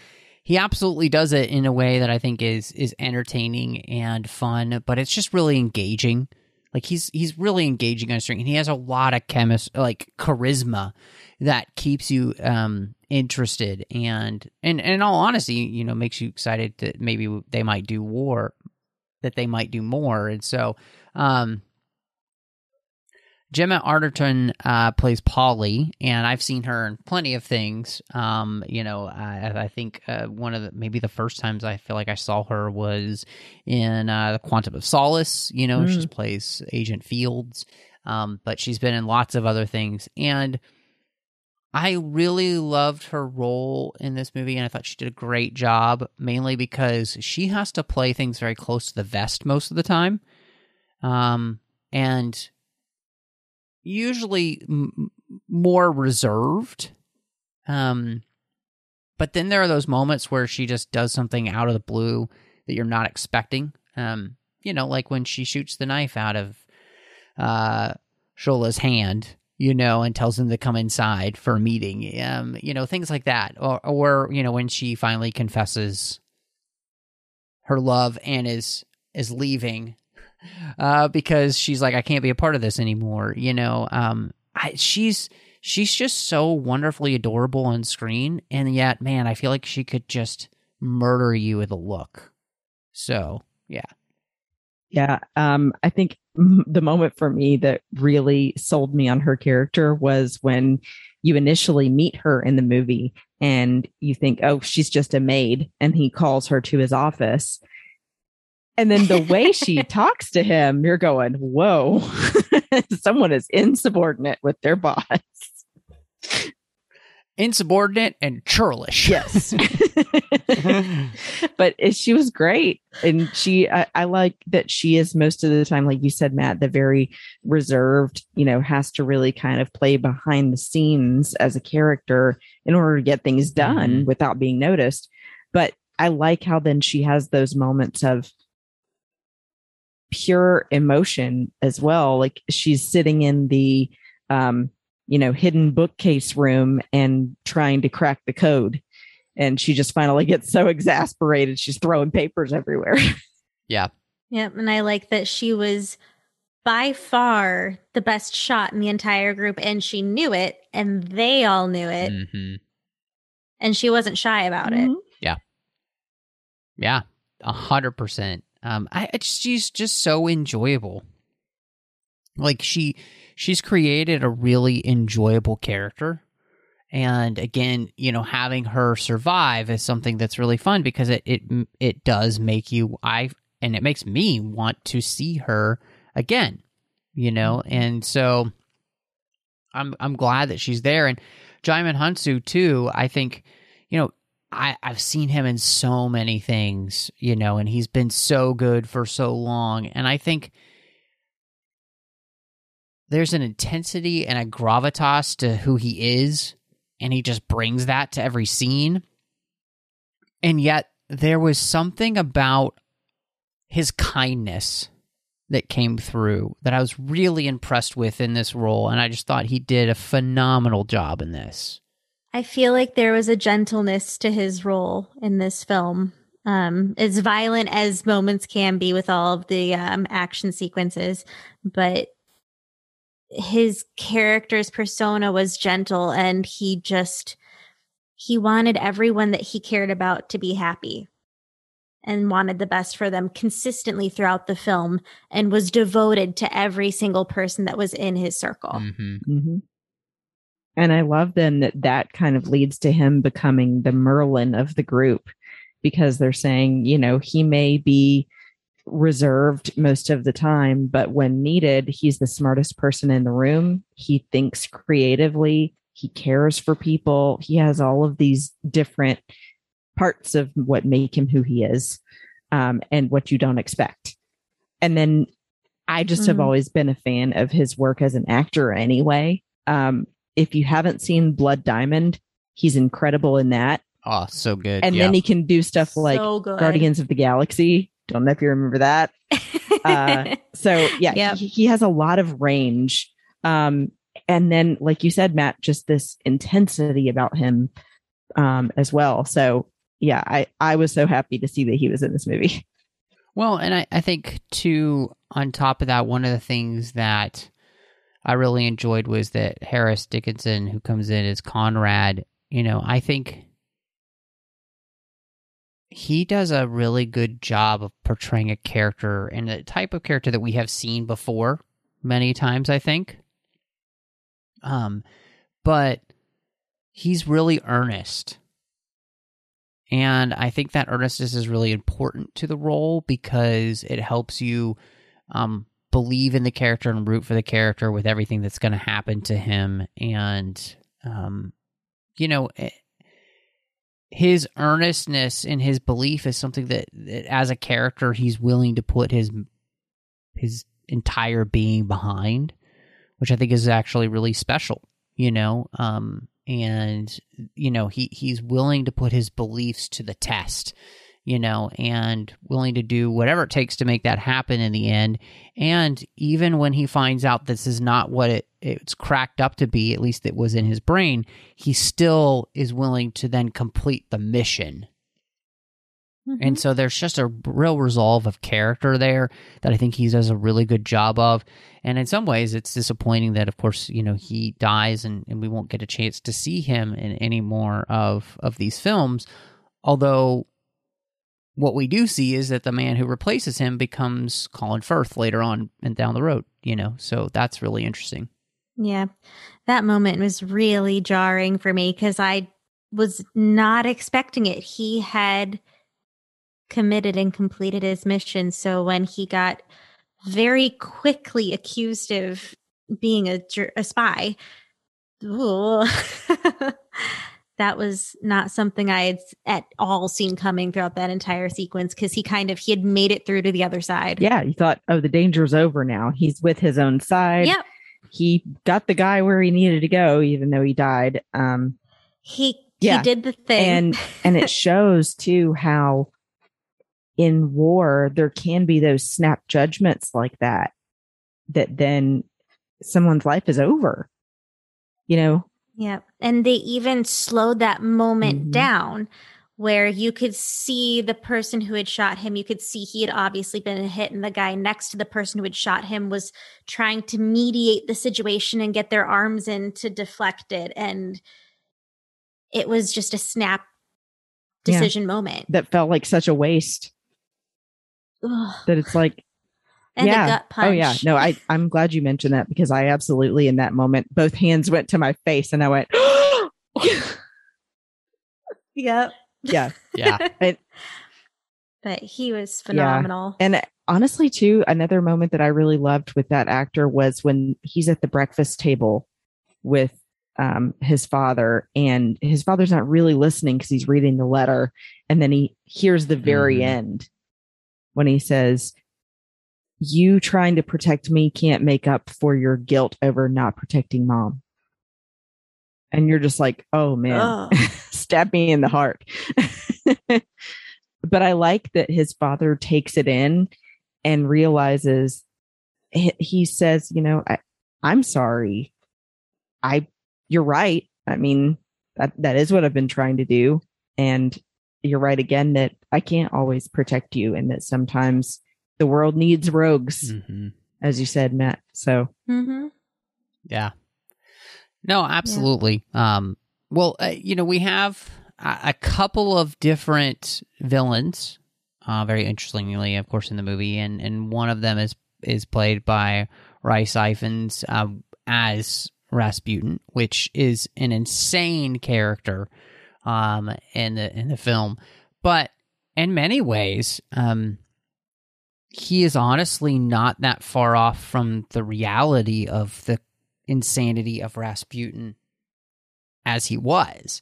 he absolutely does it in a way that I think is is entertaining and fun, but it's just really engaging. Like he's he's really engaging on screen. and He has a lot of chemis like charisma that keeps you um interested and and, and in all honesty, you know, makes you excited that maybe they might do war that they might do more. And so um Gemma Arterton uh, plays Polly, and I've seen her in plenty of things. Um, you know, I, I think uh, one of the maybe the first times I feel like I saw her was in uh, the Quantum of Solace. You know, she Mm. plays Agent Fields, um, but she's been in lots of other things, and I really loved her role in this movie, and I thought she did a great job. Mainly because she has to play things very close to the vest most of the time, um, and usually m- more reserved. Um, but then there are those moments where she just does something out of the blue that you're not expecting. Um, you know, like when she shoots the knife out of uh, Shola's hand, you know, and tells him to come inside for a meeting. Um, you know, things like that, or or you know, when she finally confesses her love and is is leaving uh, because she's like, I can't be a part of this anymore. You know, um, I, she's she's just so wonderfully adorable on screen, and yet, man, I feel like she could just murder you with a look. So, yeah, Yeah. Um, I think the moment for me that really sold me on her character was when you initially meet her in the movie and you think, oh, she's just a maid. And he calls her to his office. And then the way she talks to him, you're going, whoa, someone is insubordinate with their boss. insubordinate and churlish. Yes. but she was great. And she, I, I like that she is most of the time, like you said, Matt, the very reserved, you know, has to really kind of play behind the scenes as a character in order to get things done Mhm. without being noticed. But I like how then she has those moments of pure emotion as well. Like she's sitting in the, um, you know, hidden bookcase room and trying to crack the code. And she just finally gets so exasperated, she's throwing papers everywhere. yeah. Yep. And I like that she was by far the best shot in the entire group and she knew it and they all knew it hmm and she wasn't shy about it. Yeah. Yeah, a hundred percent. Um, I I just she's just so enjoyable. Like she she's created a really enjoyable character, and again, you know, having her survive is something that's really fun because it it it does make you I and it makes me want to see her again. You know, and so I'm I'm glad that she's there, and Djimon Hounsou too. I think you know I, I've seen him in so many things, you know, and he's been so good for so long. And I think there's an intensity and a gravitas to who he is, and he just brings that to every scene. And yet, there was something about his kindness that came through that I was really impressed with in this role, and I just thought he did a phenomenal job in this. I feel like there was a gentleness to his role in this film. Um, as violent as moments can be with all of the um, action sequences, but his character's persona was gentle and he just he wanted everyone that he cared about to be happy and wanted the best for them consistently throughout the film and was devoted to every single person that was in his circle. Mm-hmm. Mm-hmm. And I love then that that kind of leads to him becoming the Merlin of the group because they're saying, you know, he may be reserved most of the time, but when needed, he's the smartest person in the room. He thinks creatively, he cares for people, he has all of these different parts of what make him who he is um, and what you don't expect. And then I just have Mhm. always been a fan of his work as an actor anyway. Um, if you haven't seen Blood Diamond, he's incredible in that. Oh, so good. And yeah. then he can do stuff like so. Guardians of the Galaxy. Don't know if you remember that. Uh, so yeah, Yep. he, he has a lot of range. Um, and then, like you said, Matt, just this intensity about him um, as well. So yeah, I I was so happy to see that he was in this movie. Well, and I, I think too, on top of that, one of the things that I really enjoyed was that Harris Dickinson, who comes in as Conrad, you know, I think he does a really good job of portraying a character and the type of character that we have seen before many times, I think. Um, but he's really earnest. And I think that earnestness is really important to the role because it helps you um, believe in the character and root for the character with everything that's going to happen to him. And, um, you know, eh, his earnestness and his belief is something that, that, as a character, he's willing to put his his entire being behind, which I think is actually really special. You know, um, and you know he he's willing to put his beliefs to the test you know and willing to do whatever it takes to make that happen in the end and even when he finds out this is not what it it's cracked up to be at least it was in his brain he still is willing to then complete the mission and mm-hmm. so there's just a real resolve of character there that I think he does a really good job of. And in some ways, it's disappointing that, of course, you know, he dies and, and we won't get a chance to see him in any more of, of these films. Although, what we do see is that the man who replaces him becomes Colin Firth later on and down the road, you know, so that's really interesting. Yeah. That moment was really jarring for me because I was not expecting it. He had committed and completed his mission. So when he got very quickly accused of being a, a spy, ooh, that was not something I had at all seen coming throughout that entire sequence because he kind of he had made it through to the other side. Yeah, you thought, oh, the danger's over now. He's with his own side. Yep. He got the guy where he needed to go, even though he died. Um, He Yeah. he did the thing. and and it shows too how in war there can be those snap judgments like that that then someone's life is over you know Yeah. And they even slowed that moment Mhm. down where you could see the person who had shot him. You could see he had obviously been hit, and the guy next to the person who had shot him was trying to mediate the situation and get their arms in to deflect it. And it was just a snap Yeah. decision moment. that felt like such a waste Ugh. that it's like And yeah. a gut punch. oh yeah no i i'm glad you mentioned that because i absolutely in that moment both hands went to my face and i went Yep. yeah Yeah. But he was phenomenal. And honestly, too, another moment that I really loved with that actor was when he's at the breakfast table with um, his father, and his father's not really listening because he's reading the letter. And then he hears the very Mhm. end when he says, You trying to protect me can't make up for your guilt over not protecting mom. And you're just like, Oh man, Ugh. stab me in the heart. but I like that his father takes it in and realizes he, he says, you know, I, I'm sorry. I, you're right. I mean, that, that is what I've been trying to do. And you're right again that I can't always protect you and that sometimes the world needs rogues, hmm as you said, Matt. So Mm-hmm. Yeah. No, absolutely. Um, well, uh, you know, we have a, a couple of different villains, uh, very interestingly, of course, in the movie, and and one of them is is played by Rhys Ifans um, as Rasputin, which is an insane character um, in the in the film, but in many ways, um, he is honestly not that far off from the reality of the insanity of Rasputin as he was,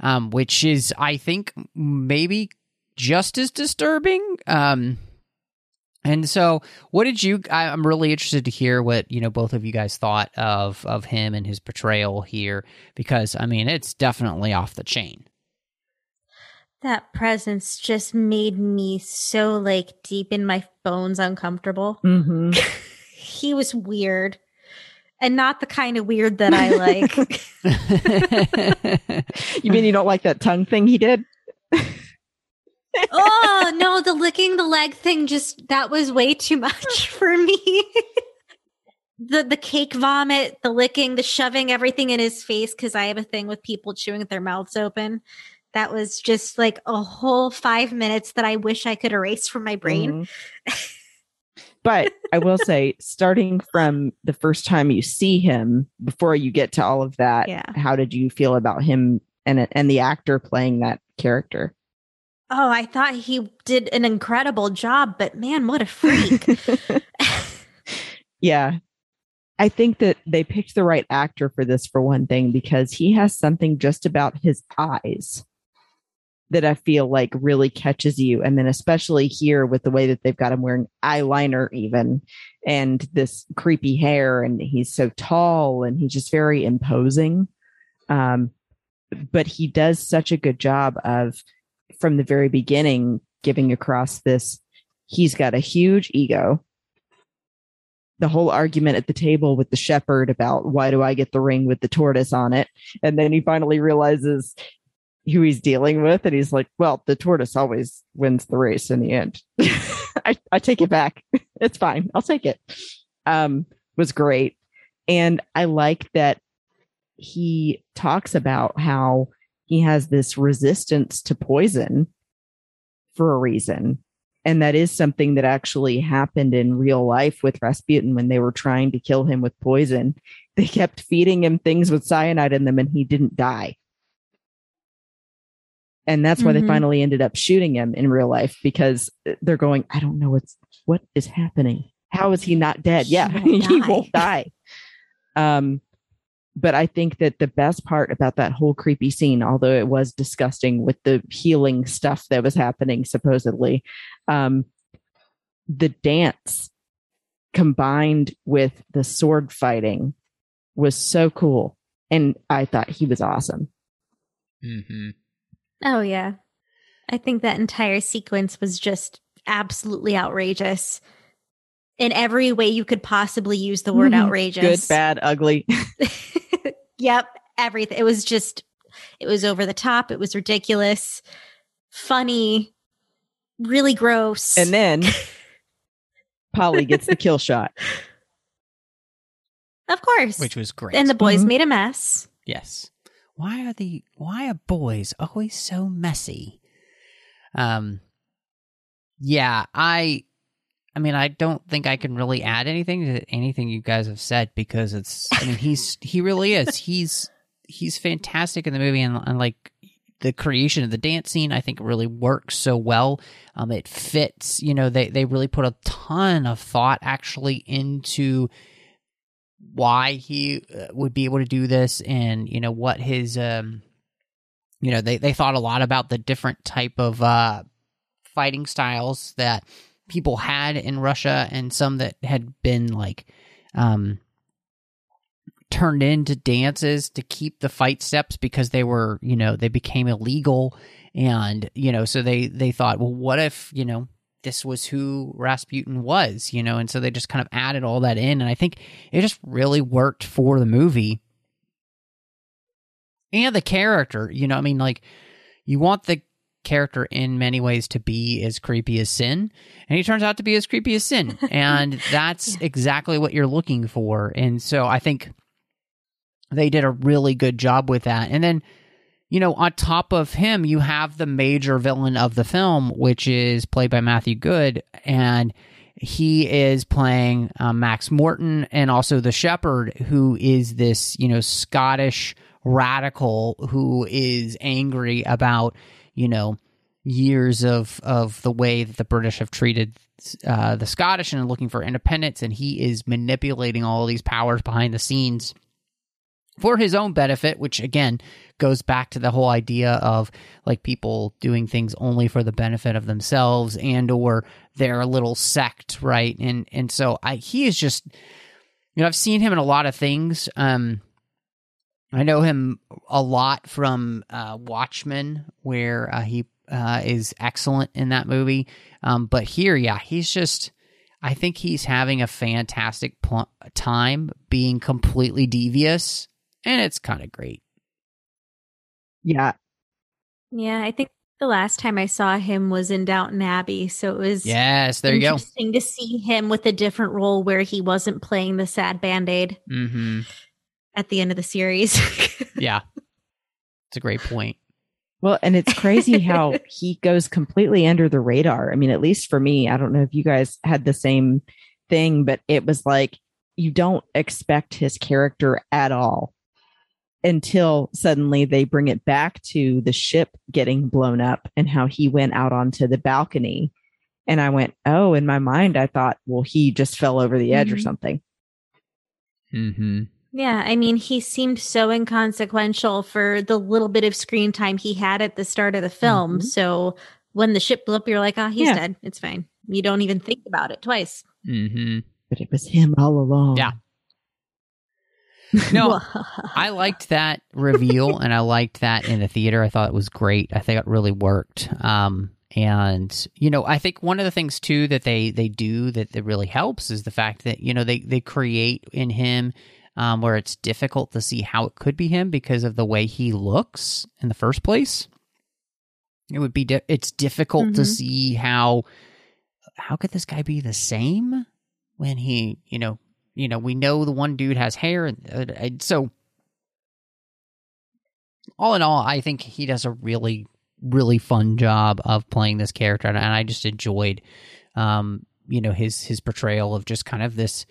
um, which is, I think, maybe just as disturbing. Um, and so, what did you? I, I'm really interested to hear what you know both of you guys thought of of him and his portrayal here, because I mean, it's definitely off the chain. That presence just made me so like deep in my bones uncomfortable. mhm. he was weird. And not the kind of weird that I like. you mean you don't like that tongue thing he did? oh no, the licking the leg thing just that was way too much for me. the the cake vomit, the licking, the shoving everything in his face because I have a thing with people chewing with their mouths open. That was just like a whole five minutes that I wish I could erase from my brain. Mhm. but I will say, starting from the first time you see him, before you get to all of that, Yeah. how did you feel about him and and the actor playing that character? Oh, I thought he did an incredible job, but man, what a freak. yeah. I think that they picked the right actor for this for one thing because he has something just about his eyes that I feel like really catches you. And then especially here with the way that they've got him wearing eyeliner even and this creepy hair and he's so tall and he's just very imposing. Um but he does such a good job of from the very beginning giving across this he's got a huge ego the whole argument at the table with the shepherd about why do I get the ring with the tortoise on it? And then he finally realizes who he's dealing with. And he's like, well, the tortoise always wins the race in the end. I, I take it back. It's fine. I'll take it. Um, was great. And I like that he talks about how he has this resistance to poison for a reason and that is something that actually happened in real life with Rasputin when they were trying to kill him with poison. They kept feeding him things with cyanide in them and he didn't die. And that's why Mhm. they finally ended up shooting him in real life because they're going, I don't know what's what is happening. How is he not dead? He yeah, won't he won't die. Um, but I think that the best part about that whole creepy scene, although it was disgusting with the healing stuff that was happening supposedly, um, the dance combined with the sword fighting was so cool. And I thought he was awesome. mm-hmm. Oh yeah. I think that entire sequence was just absolutely outrageous. In every way you could possibly use the word Mhm. outrageous. Good, bad, ugly. yep, everything. It was just it was over the top, it was ridiculous, funny, really gross. and then Polly gets the kill shot. of course. Which was great. and the boys Mhm. made a mess. Yes. Why are the why are boys always so messy? Um yeah, I I mean I don't think I can really add anything to anything you guys have said because it's I mean he's he really is. He's he's fantastic in the movie and, and like the creation of the dance scene I think really works so well. Um it fits, you know, they they really put a ton of thought actually into why he uh, would be able to do this and you know what his um you know they they thought a lot about the different type of uh fighting styles that people had in Russia and some that had been like um turned into dances to keep the fight steps because they were you know they became illegal. And you know so they they thought well what if you know this was who Rasputin was, you know, and so they just kind of added all that in. And I think it just really worked for the movie and the character, you know, I mean, like, you want the character in many ways to be as creepy as Sin, and he turns out to be as creepy as Sin. and that's Yeah. exactly what you're looking for. And so I think they did a really good job with that. And then, you know, on top of him, you have the major villain of the film, which is played by Matthew Goode, and he is playing uh, Max Morton and also the Shepherd, who is this, you know, Scottish radical who is angry about, you know, years of of the way that the British have treated uh, the Scottish and looking for independence, and he is manipulating all these powers behind the scenes for his own benefit, which again goes back to the whole idea of like people doing things only for the benefit of themselves and or their little sect, right? And and so I he is just you know I've seen him in a lot of things. Um, I know him a lot from uh, Watchmen, where uh, he uh, is excellent in that movie. Um, but here, yeah, he's just. I think he's having a fantastic pl- time being completely devious, and it's kind of great. Yeah. Yeah, I think the last time I saw him was in Downton Abbey, so it was Yes, there you go. interesting to see him with a different role where he wasn't playing the sad band aid hmm at the end of the series. Yeah, it's a great point. Well, and it's crazy how he goes completely under the radar. I mean, at least for me, I don't know if you guys had the same thing, but it was like you don't expect his character at all until suddenly they bring it back to the ship getting blown up and how he went out onto the balcony. And I went, oh, in my mind, I thought, well, he just fell over the edge or Mhm. something. hmm yeah, I mean, he seemed so inconsequential for the little bit of screen time he had at the start of the film. Mhm. So when the ship blew up, you're like, oh, he's Yeah. dead. It's fine. You don't even think about it twice. hmm But it was him all along. Yeah. No, I liked that reveal and I liked that in the theater. I thought it was great. I think it really worked. Um, and you know, I think one of the things too that they they do that, that really helps is the fact that you know they they create in him um, where it's difficult to see how it could be him because of the way he looks in the first place. It would be di- it's difficult to Mhm. see how how could this guy be the same when he you know you know we know the one dude has hair so all in all i think he does a really really fun job of playing this character and i just enjoyed um you know his his portrayal of just kind of this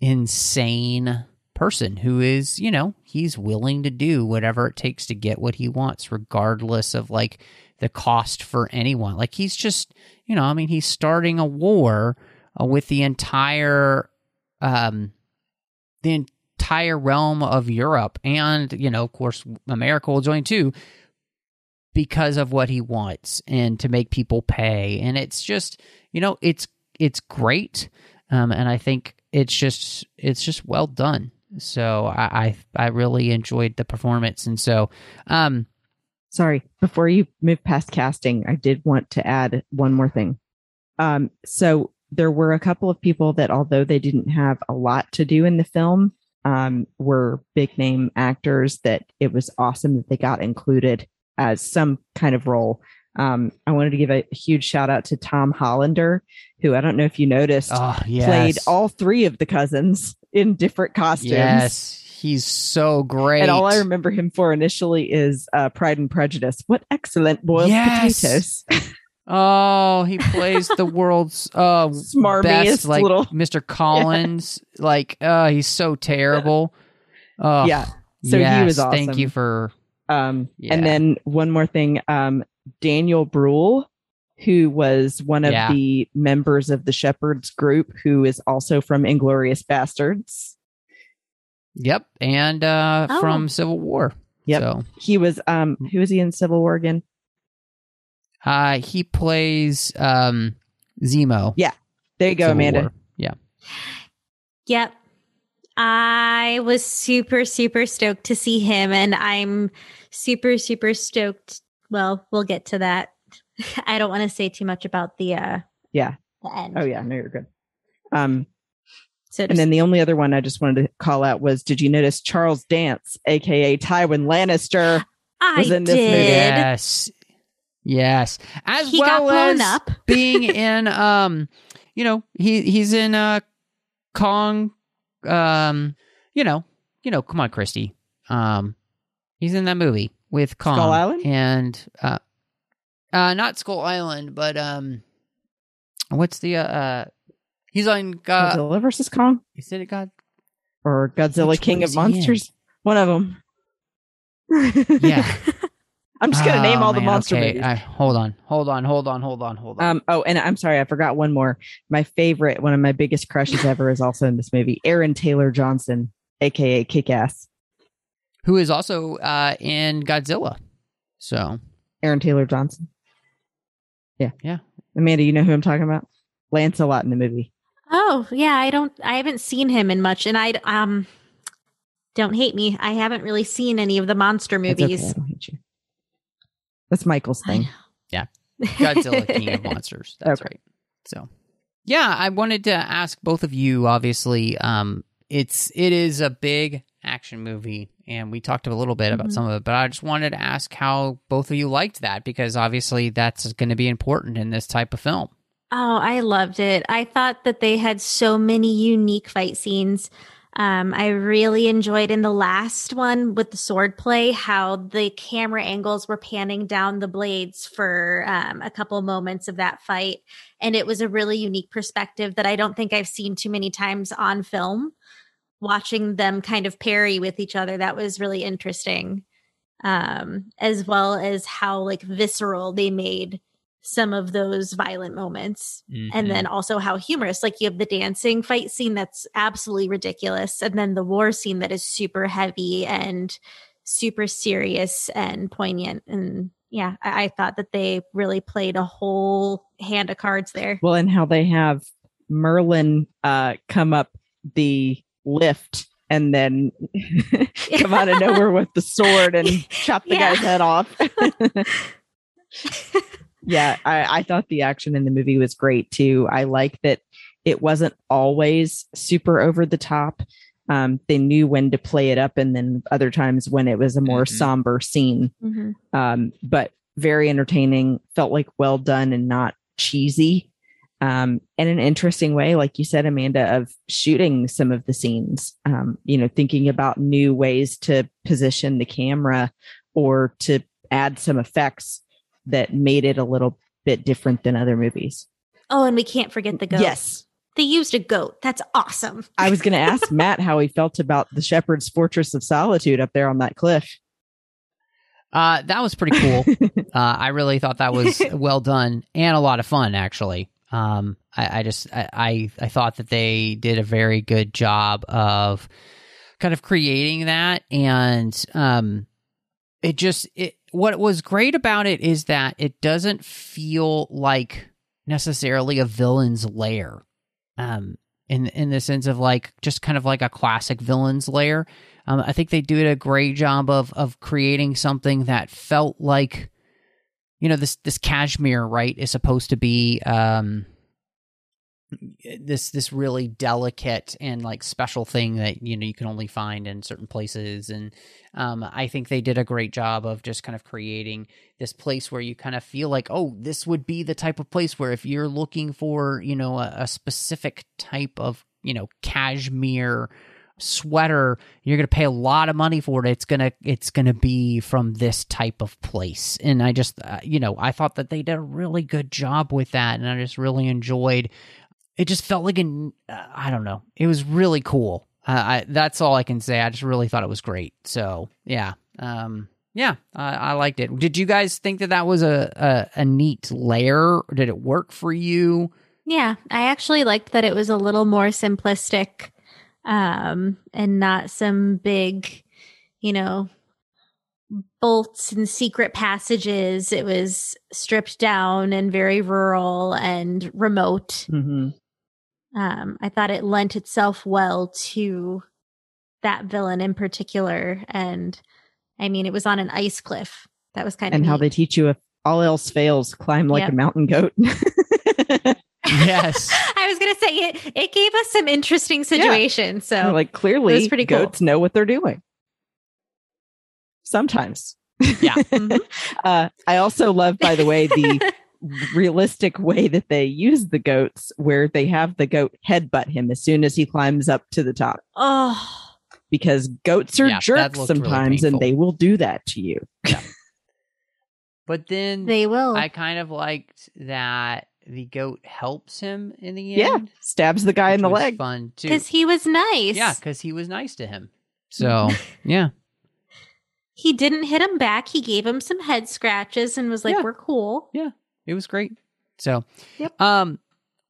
insane person who is you know he's willing to do whatever it takes to get what he wants regardless of like the cost for anyone. Like he's just you know i mean he's starting a war uh, with the entire um the entire realm of Europe and you know of course America will join too because of what he wants and to make people pay. And it's just you know it's it's great. Um and I think it's just it's just well done. So I I, I really enjoyed the performance. And so um Sorry, before you move past casting, I did want to add one more thing. Um, so there were a couple of people that, although they didn't have a lot to do in the film, um, were big name actors that it was awesome that they got included as some kind of role. Um, I wanted to give a huge shout out to Tom Hollander, who I don't know if you noticed oh yes played all three of the cousins in different costumes. yes he's so great And all I remember him for initially is uh, Pride and Prejudice. What excellent boiled Yes. potatoes. Oh, he plays the world's uh Smarmiest best, like little- Mr. Collins. Like, uh, he's so terrible. Oh, yeah. So he was yes, Thank you for Um, Yeah. And then one more thing um, Daniel Bruhl, who was one of Yeah. the members of the Shepherds group, who is also from Inglourious Basterds. yep, and uh Oh. from Civil War. Yep. So, He was, um, who was he in Civil War again? Uh, he plays um Zemo. Yeah. There you go, Civil Amanda. War. Yeah. Yep. I was super, super stoked to see him, and I'm super, super stoked. Well, we'll get to that. I don't want to say too much about the uh Yeah. The end. Oh yeah, no, you're good. Um, So and then the only other one I just wanted to call out was: Did you notice Charles Dance, aka Tywin Lannister? I was in this movie. Yes. Yes. As He well got blown as up. being in um you know, he he's in uh Kong um you know, you know, come on Christy. Um he's in that movie with Kong Skull Island? and uh uh not Skull Island, but um what's the uh, uh he's on uh Godzilla versus Kong is it God or Godzilla Which King of is in? Monsters? One of them. Yeah. I'm just gonna name Oh, all the monster okay. movies. I, hold on, hold on, hold on, hold on, hold on. Um, oh, and I'm sorry, I forgot one more. My favorite, one of my biggest crushes ever, is also in this movie. Aaron Taylor Johnson, aka Kick Ass. Who is also uh in Godzilla. So Aaron Taylor Johnson. Yeah, Yeah. Amanda, you know who I'm talking about? Lancelot in the movie. Oh yeah, I don't. I haven't seen him in much, and I um don't hate me. I haven't really seen any of the monster That's okay, movies. I don't hate you. That's Michael's thing. Yeah. Godzilla King of Monsters. That's Okay. right. So, yeah, I wanted to ask both of you. Obviously, um, it's it is a big action movie, and we talked a little bit about Mhm. some of it. But I just wanted to ask how both of you liked that because obviously that's going to be important in this type of film. Oh, I loved it. I thought that they had so many unique fight scenes. Um, I really enjoyed in the last one with the sword play how the camera angles were panning down the blades for um, a couple moments of that fight. And it was a really unique perspective that I don't think I've seen too many times on film. Watching them kind of parry with each other, that was really interesting. Um, as well as how like visceral they made some of those violent moments Mm-hmm. and then also how humorous like you have the dancing fight scene that's absolutely ridiculous and then the war scene that is super heavy and super serious and poignant and yeah i, I thought that they really played a whole hand of cards there Well, and how they have Merlin uh, come up the lift and then come out of nowhere with the sword and chop the Yeah. guy's head off. yeah, I, I thought the action in the movie was great too. I like that it wasn't always super over the top. Um, they knew when to play it up, and then other times when it was a more Mhm. somber scene. Mhm. Um, but very entertaining. Felt like well done and not cheesy. Um, in an interesting way, like you said, Amanda, of shooting some of the scenes. Um, you know, thinking about new ways to position the camera or to add some effects that made it a little bit different than other movies. oh and we can't forget the goat Yes. they used a goat that's awesome I was going to ask Matt how he felt about the Shepherd's Fortress of Solitude up there on that cliff. Uh, that was pretty cool. uh, I really thought that was well done and a lot of fun, actually. Um, I, I just I, I I thought that they did a very good job of kind of creating that, and um, it just it what was great about it is that it doesn't feel like necessarily a villain's lair. Um, in in the sense of like just kind of like a classic villain's lair. Um, I think they did a great job of of creating something that felt like, you know, this this cashmere right is supposed to be um this this really delicate and like special thing that you know you can only find in certain places. And um I think they did a great job of just kind of creating this place where you kind of feel like oh this would be the type of place where if you're looking for you know a, a specific type of you know cashmere sweater you're going to pay a lot of money for it. It's going to it's going to be from this type of place. And i just uh, you know i thought that they did a really good job with that and i just really enjoyed it just felt like an uh, i don't know. It was really cool. Uh, I, that's all i can say. I just really thought it was great. So yeah um yeah I, I liked it. Did you guys think that that was a, a a neat layer? Did it work for you? Yeah, I actually liked that it was a little more simplistic um and not some big, you know, bolts and secret passages. It was stripped down and very rural and remote. Mm-hmm. Um I thought it lent itself well to that villain in particular and I mean it was on an ice cliff. That was kind of And how neat. they teach you if all else fails, climb like Yep. a mountain goat. yes. I was gonna say it. It gave us some interesting situations. So like clearly, it was pretty cool. goats know what they're doing. Sometimes. Yeah. Mhm. Uh, I also love, by the way, the realistic way that they use the goats, where they have the goat headbutt him as soon as he climbs up to the top, oh, because goats are Yeah, jerks looked really sometimes, and they will do that to you. But then they will. I kind of liked that the goat helps him in the end. Yeah, end. stabs the guy in the leg. Fun too. because he was nice. Yeah, because he was nice to him. So yeah, he didn't hit him back. He gave him some head scratches and was like, Yeah. "We're cool." It was great. So, Yep. um,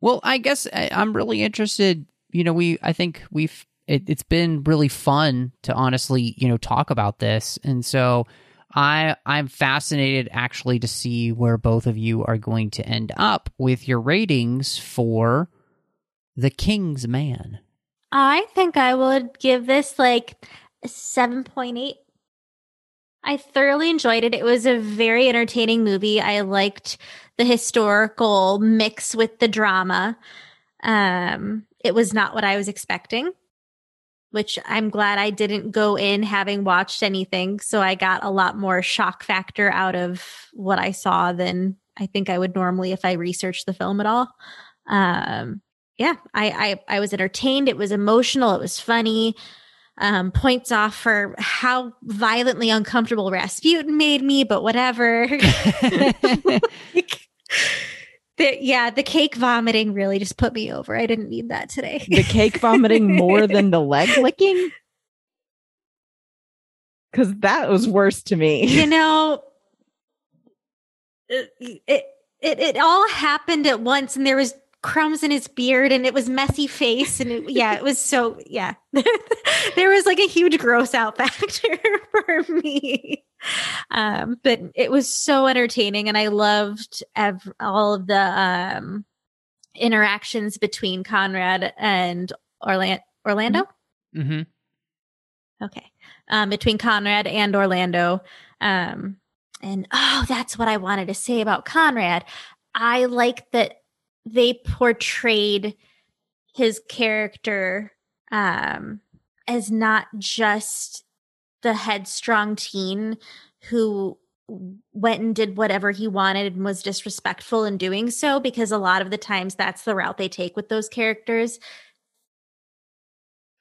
well, I guess I, I'm really interested. You know, we I think we've it, it's been really fun to honestly, you know, talk about this, and so I I'm fascinated actually to see where both of you are going to end up with your ratings for the King's Man. I think I would give this like 7.8. I thoroughly enjoyed it. It was a very entertaining movie. I liked the historical mix with the drama. Um, it was not what I was expecting, which I'm glad I didn't go in having watched anything. So I got a lot more shock factor out of what I saw than I think I would normally if I researched the film at all. Um, yeah, I, I I was entertained. It was emotional. It was funny. Um, points off for how violently uncomfortable Rasputin made me, but whatever. the, yeah, the cake vomiting really just put me over. I didn't need that today. the cake vomiting more than the leg licking? Because that was worse to me. you know, it, it it it all happened at once, and there was crumbs in his beard, and it was messy face, and it, yeah, it was so yeah. there was like a huge gross out factor for me, um, but it was so entertaining, and I loved ev- all of the um interactions between Conrad and Orlando. Orlando. hmm Okay. Um, between Conrad and Orlando. Um, and oh, that's what I wanted to say about Conrad. I like that they portrayed his character um, as not just the headstrong teen who went and did whatever he wanted and was disrespectful in doing so, because a lot of the times that's the route they take with those characters.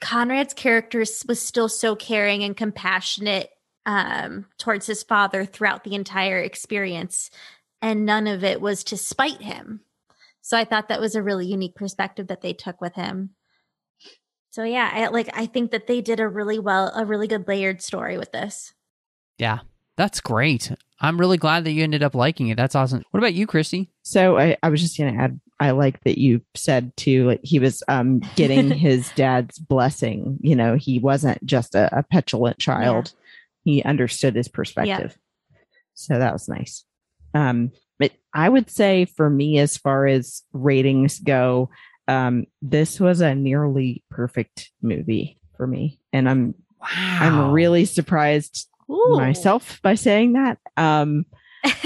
Conrad's character was still so caring and compassionate um, towards his father throughout the entire experience, and none of it was to spite him. So I thought that was a really unique perspective that they took with him. So yeah, I like I think that they did a really well, a really good layered story with this. Yeah, that's great. I'm really glad that you ended up liking it. That's awesome. What about you, Christy? So I, I was just gonna add I like that you said too, like he was um getting his dad's blessing. You know, he wasn't just a, a petulant child. He understood his perspective. So that was nice. Um but I would say for me, as far as ratings go, um, this was a nearly perfect movie for me. And I'm Wow, I'm really surprised Ooh. myself by saying that. Um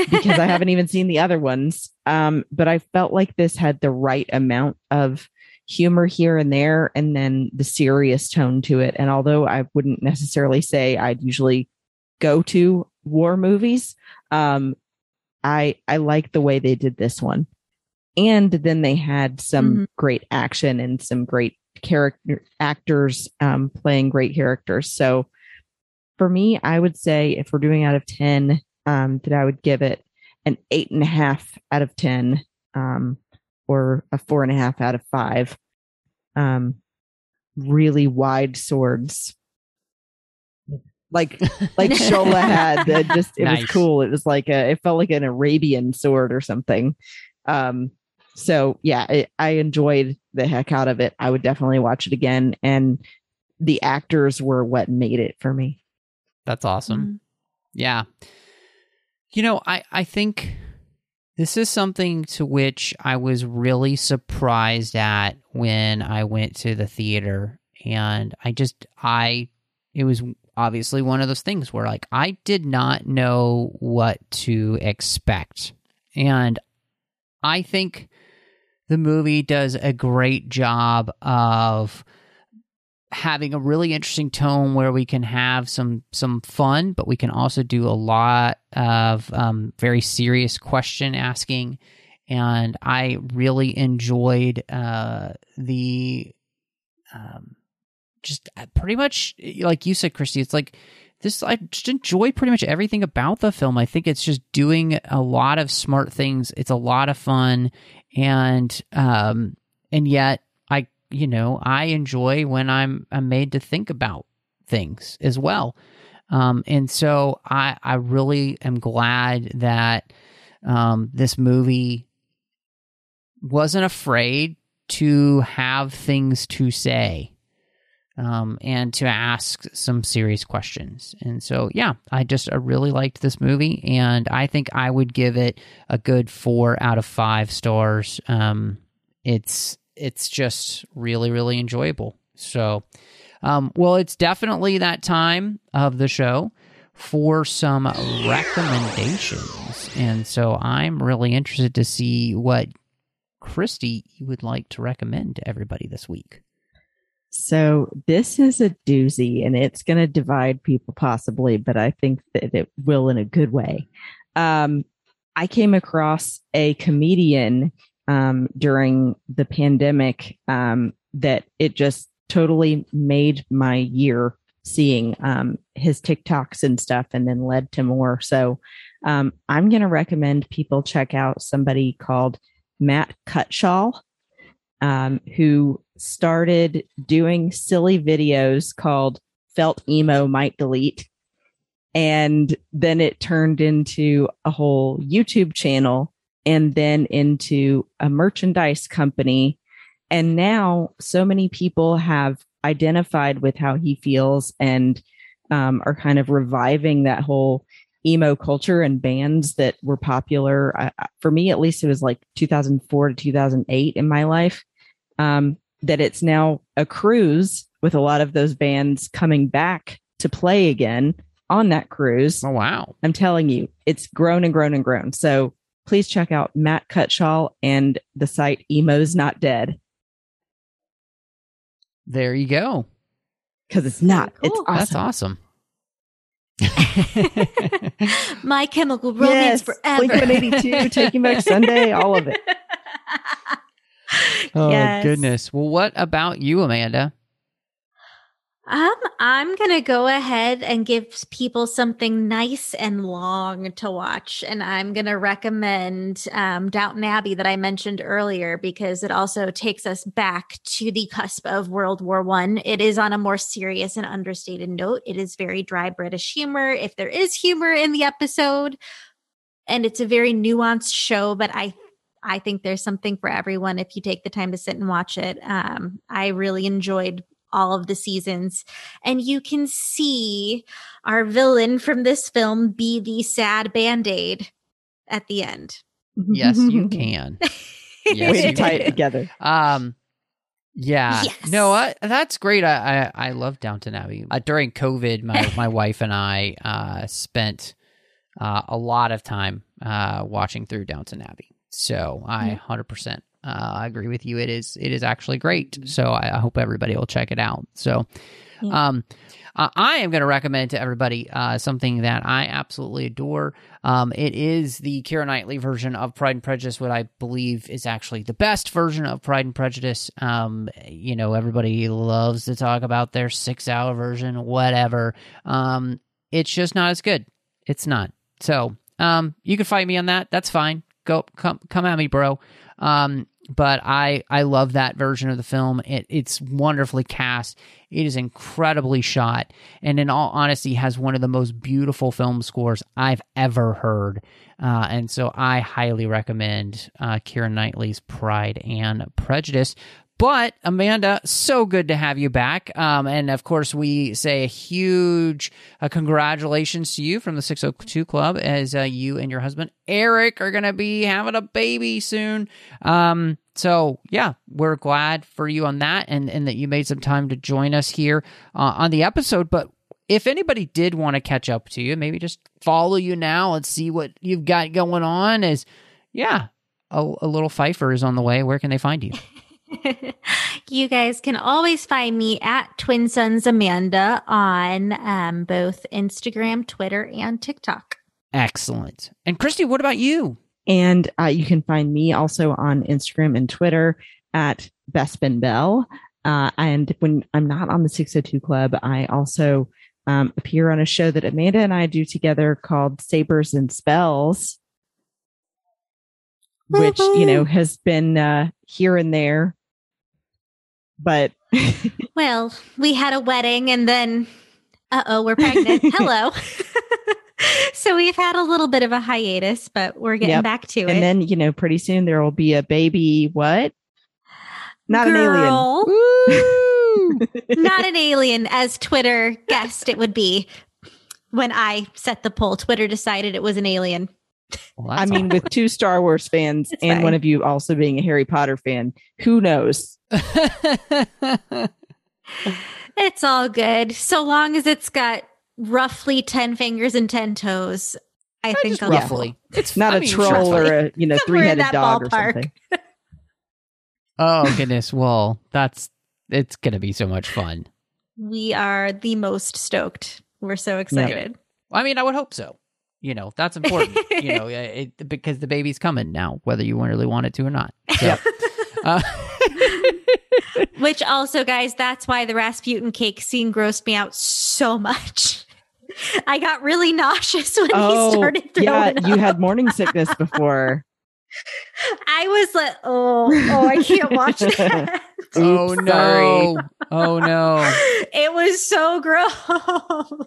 because I haven't even seen the other ones. Um, but I felt like this had the right amount of humor here and there, and then the serious tone to it. And although I wouldn't necessarily say I'd usually go to war movies, um, I I like the way they did this one. And then they had some Mhm. great action and some great character actors um, playing great characters. So for me, I would say if we're doing out of 10, um, that I would give it an eight and a half out of 10, um, or a four and a half out of five. Um, really wide swords. Like, like Shola had, that just, it was cool. It was like a, it felt like an Arabian sword or something. Um, so yeah, it, I enjoyed the heck out of it. I would definitely watch it again. And the actors were what made it for me. That's awesome. Mm. Yeah. You know, I, I think this is something to which I was really surprised at when I went to the theater. And I just, I, it was obviously one of those things where like I did not know what to expect. And I think the movie does a great job of having a really interesting tone where we can have some some fun, but we can also do a lot of um, very serious question asking. And I really enjoyed uh, the um, just uh, pretty much like you said, Christy. It's like this. I just enjoy pretty much everything about the film. I think it's just doing a lot of smart things. It's a lot of fun, and um, and yet I, you know, I enjoy when I'm I'm made to think about things as well. Um, and so I I really am glad that um, this movie wasn't afraid to have things to say um, and to ask some serious questions. And so, yeah, I just I really liked this movie, and I think I would give it a good four out of five stars. Um, it's it's just really really enjoyable. So, um, well, it's definitely that time of the show for some recommendations, and so I'm really interested to see what Christy you would like to recommend to everybody this week. So this is a doozy and it's going to divide people possibly, but I think that it will in a good way. Um, I came across a comedian um, during the pandemic um, that it just totally made my year seeing um, his TikToks and stuff and then led to more. So um, I'm going to recommend people check out somebody called Matt Cutshall, um, who started doing silly videos called Felt Emo Might Delete. And then it turned into a whole YouTube channel and then into a merchandise company. And now so many people have identified with how he feels and um, are kind of reviving that whole emo culture and bands that were popular. For me, at least, it was like 2004 to 2008 in my life. Um, that it's now a cruise with a lot of those bands coming back to play again on that cruise. Oh, wow. I'm telling you, it's grown and grown and grown. So please check out Matt Cutshall and the site Emo's Not Dead. There you go. Because it's not. Cool. It's awesome. That's awesome. My Chemical Romance yes, forever. Blink 182, Taking Back Sunday, all of it. Oh Yes. goodness. Well, what about you, Amanda? Um, I'm gonna go ahead and give people something nice and long to watch, and I'm gonna recommend um, Downton Abbey that I mentioned earlier because it also takes us back to the cusp of World War One. It is on a more serious and understated note. It is very dry British humor, if there is humor in the episode, and it's a very nuanced show. But I I think there's something for everyone if you take the time to sit and watch it. Um, I really enjoyed all of the seasons. And you can see our villain from this film be the sad band aid at the end. Yes, you can. Yes, Way to you tie it together. Um, yeah, Yes. no, I, that's great. I, I I love Downton Abbey. Uh, during COVID, my my wife and I uh, spent uh, a lot of time uh, watching through Downton Abbey. So I hundred percent uh, agree with you. It is it is actually great. So I, I hope everybody will check it out. So. Yeah. Um, uh, I am going to recommend to everybody uh, something that I absolutely adore. Um, it is the Keira Knightley version of Pride and Prejudice, what I believe is actually the best version of Pride and Prejudice. Um, you know, everybody loves to talk about their six hour version, whatever. Um, it's just not as good. It's not. So, um, you can fight me on that. That's fine. Go, come, come at me, bro. Um, but I I love that version of the film. It it's wonderfully cast. It is incredibly shot, and in all honesty, has one of the most beautiful film scores I've ever heard. Uh, and so I highly recommend uh, Keira Knightley's Pride and Prejudice. But Amanda, so good to have you back. Um, and of course, we say a huge uh, congratulations to you from the 602 Club as uh, you and your husband Eric are going to be having a baby soon. Um, so yeah, we're glad for you on that, and and that you made some time to join us here uh, on the episode. But if anybody did want to catch up to you, maybe just follow you now and see what you've got going on. Is yeah, a, a little Pfeifer is on the way, where can they find you? you guys can always find me at Twin Suns Amanda on um, both Instagram, Twitter, and TikTok. Excellent. And Christy, what about you? And uh, you can find me also on Instagram and Twitter at Bespin Bell. Uh, and when I'm not on the 602 Club, I also um, appear on a show that Amanda and I do together called Sabers and Spells, which, you know, has been uh, here and there. But well, we had a wedding and then, uh oh, we're pregnant. Hello. so we've had a little bit of a hiatus, but we're getting Yep. back to it. and then, you know, pretty soon there will be a baby. What? Not an alien. Woo! not an alien, as Twitter guessed it would be. When I set the poll, Twitter decided it was an alien. Well, I mean, with two Star Wars fans It's and fine. one of you also being a Harry Potter fan, who knows? All- It's all good. So long as it's got roughly 10 fingers and 10 toes. I think I'll be roughly. It's Not I a mean, troll roughly. or a you know three headed that dog or something. Oh goodness. Well, that's it's gonna be so much fun. We are the most stoked. We're so excited. I mean, I would hope so. You know, that's important. you know, it, because the baby's coming now, whether you really want it to or not. So, uh, Which also, guys, that's why the Rasputin cake scene grossed me out so much. I got really nauseous when he Oh, started yeah, throwing you up. had morning sickness before. I was like, oh, oh, I can't watch that. oh no! sorry. Oh no! it was so gross.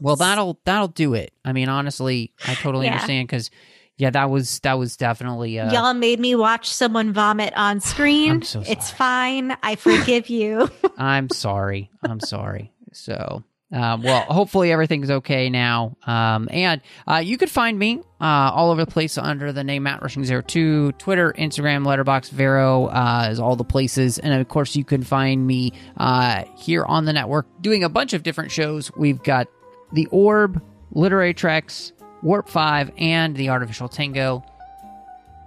Well, that'll that'll do it. I mean, honestly, I totally Yeah. understand because, yeah, that was that was definitely. Uh, Y'all made me watch someone vomit on screen. So It's fine. I forgive you. I'm sorry. I'm sorry. So, um, well, hopefully everything's okay now. Um, and uh, you could find me uh, all over the place under the name Matt Rushing 02 Twitter, Instagram, Letterboxd, Vero uh, is all the places. And of course, you can find me uh, here on the network doing a bunch of different shows. We've got The Orb, Literary Treks, Warp 5, and The Artificial Tango.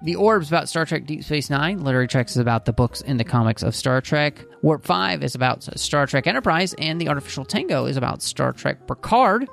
The Orb's about Star Trek Deep Space Nine. Literary Treks is about the books and the comics of Star Trek. Warp 5 is about Star Trek Enterprise. And The Artificial Tango is about Star Trek Picard.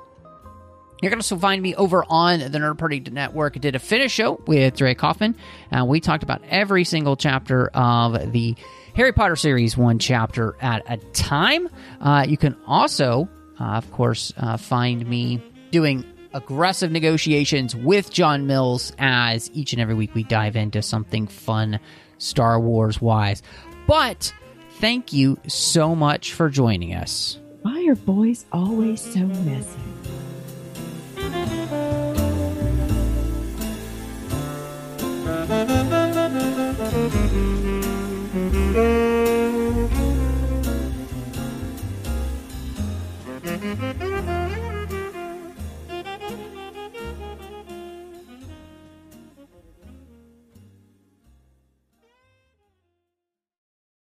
You're going to also find me over on the Nerd Party Network. I did a finish show with Dre Kaufman. And we talked about every single chapter of the Harry Potter series, one chapter at a time. Uh, you can also, uh, of course, uh, find me doing aggressive negotiations with John Mills as each and every week we dive into something fun Star Wars wise. But thank you so much for joining us. Why are boys always so messy?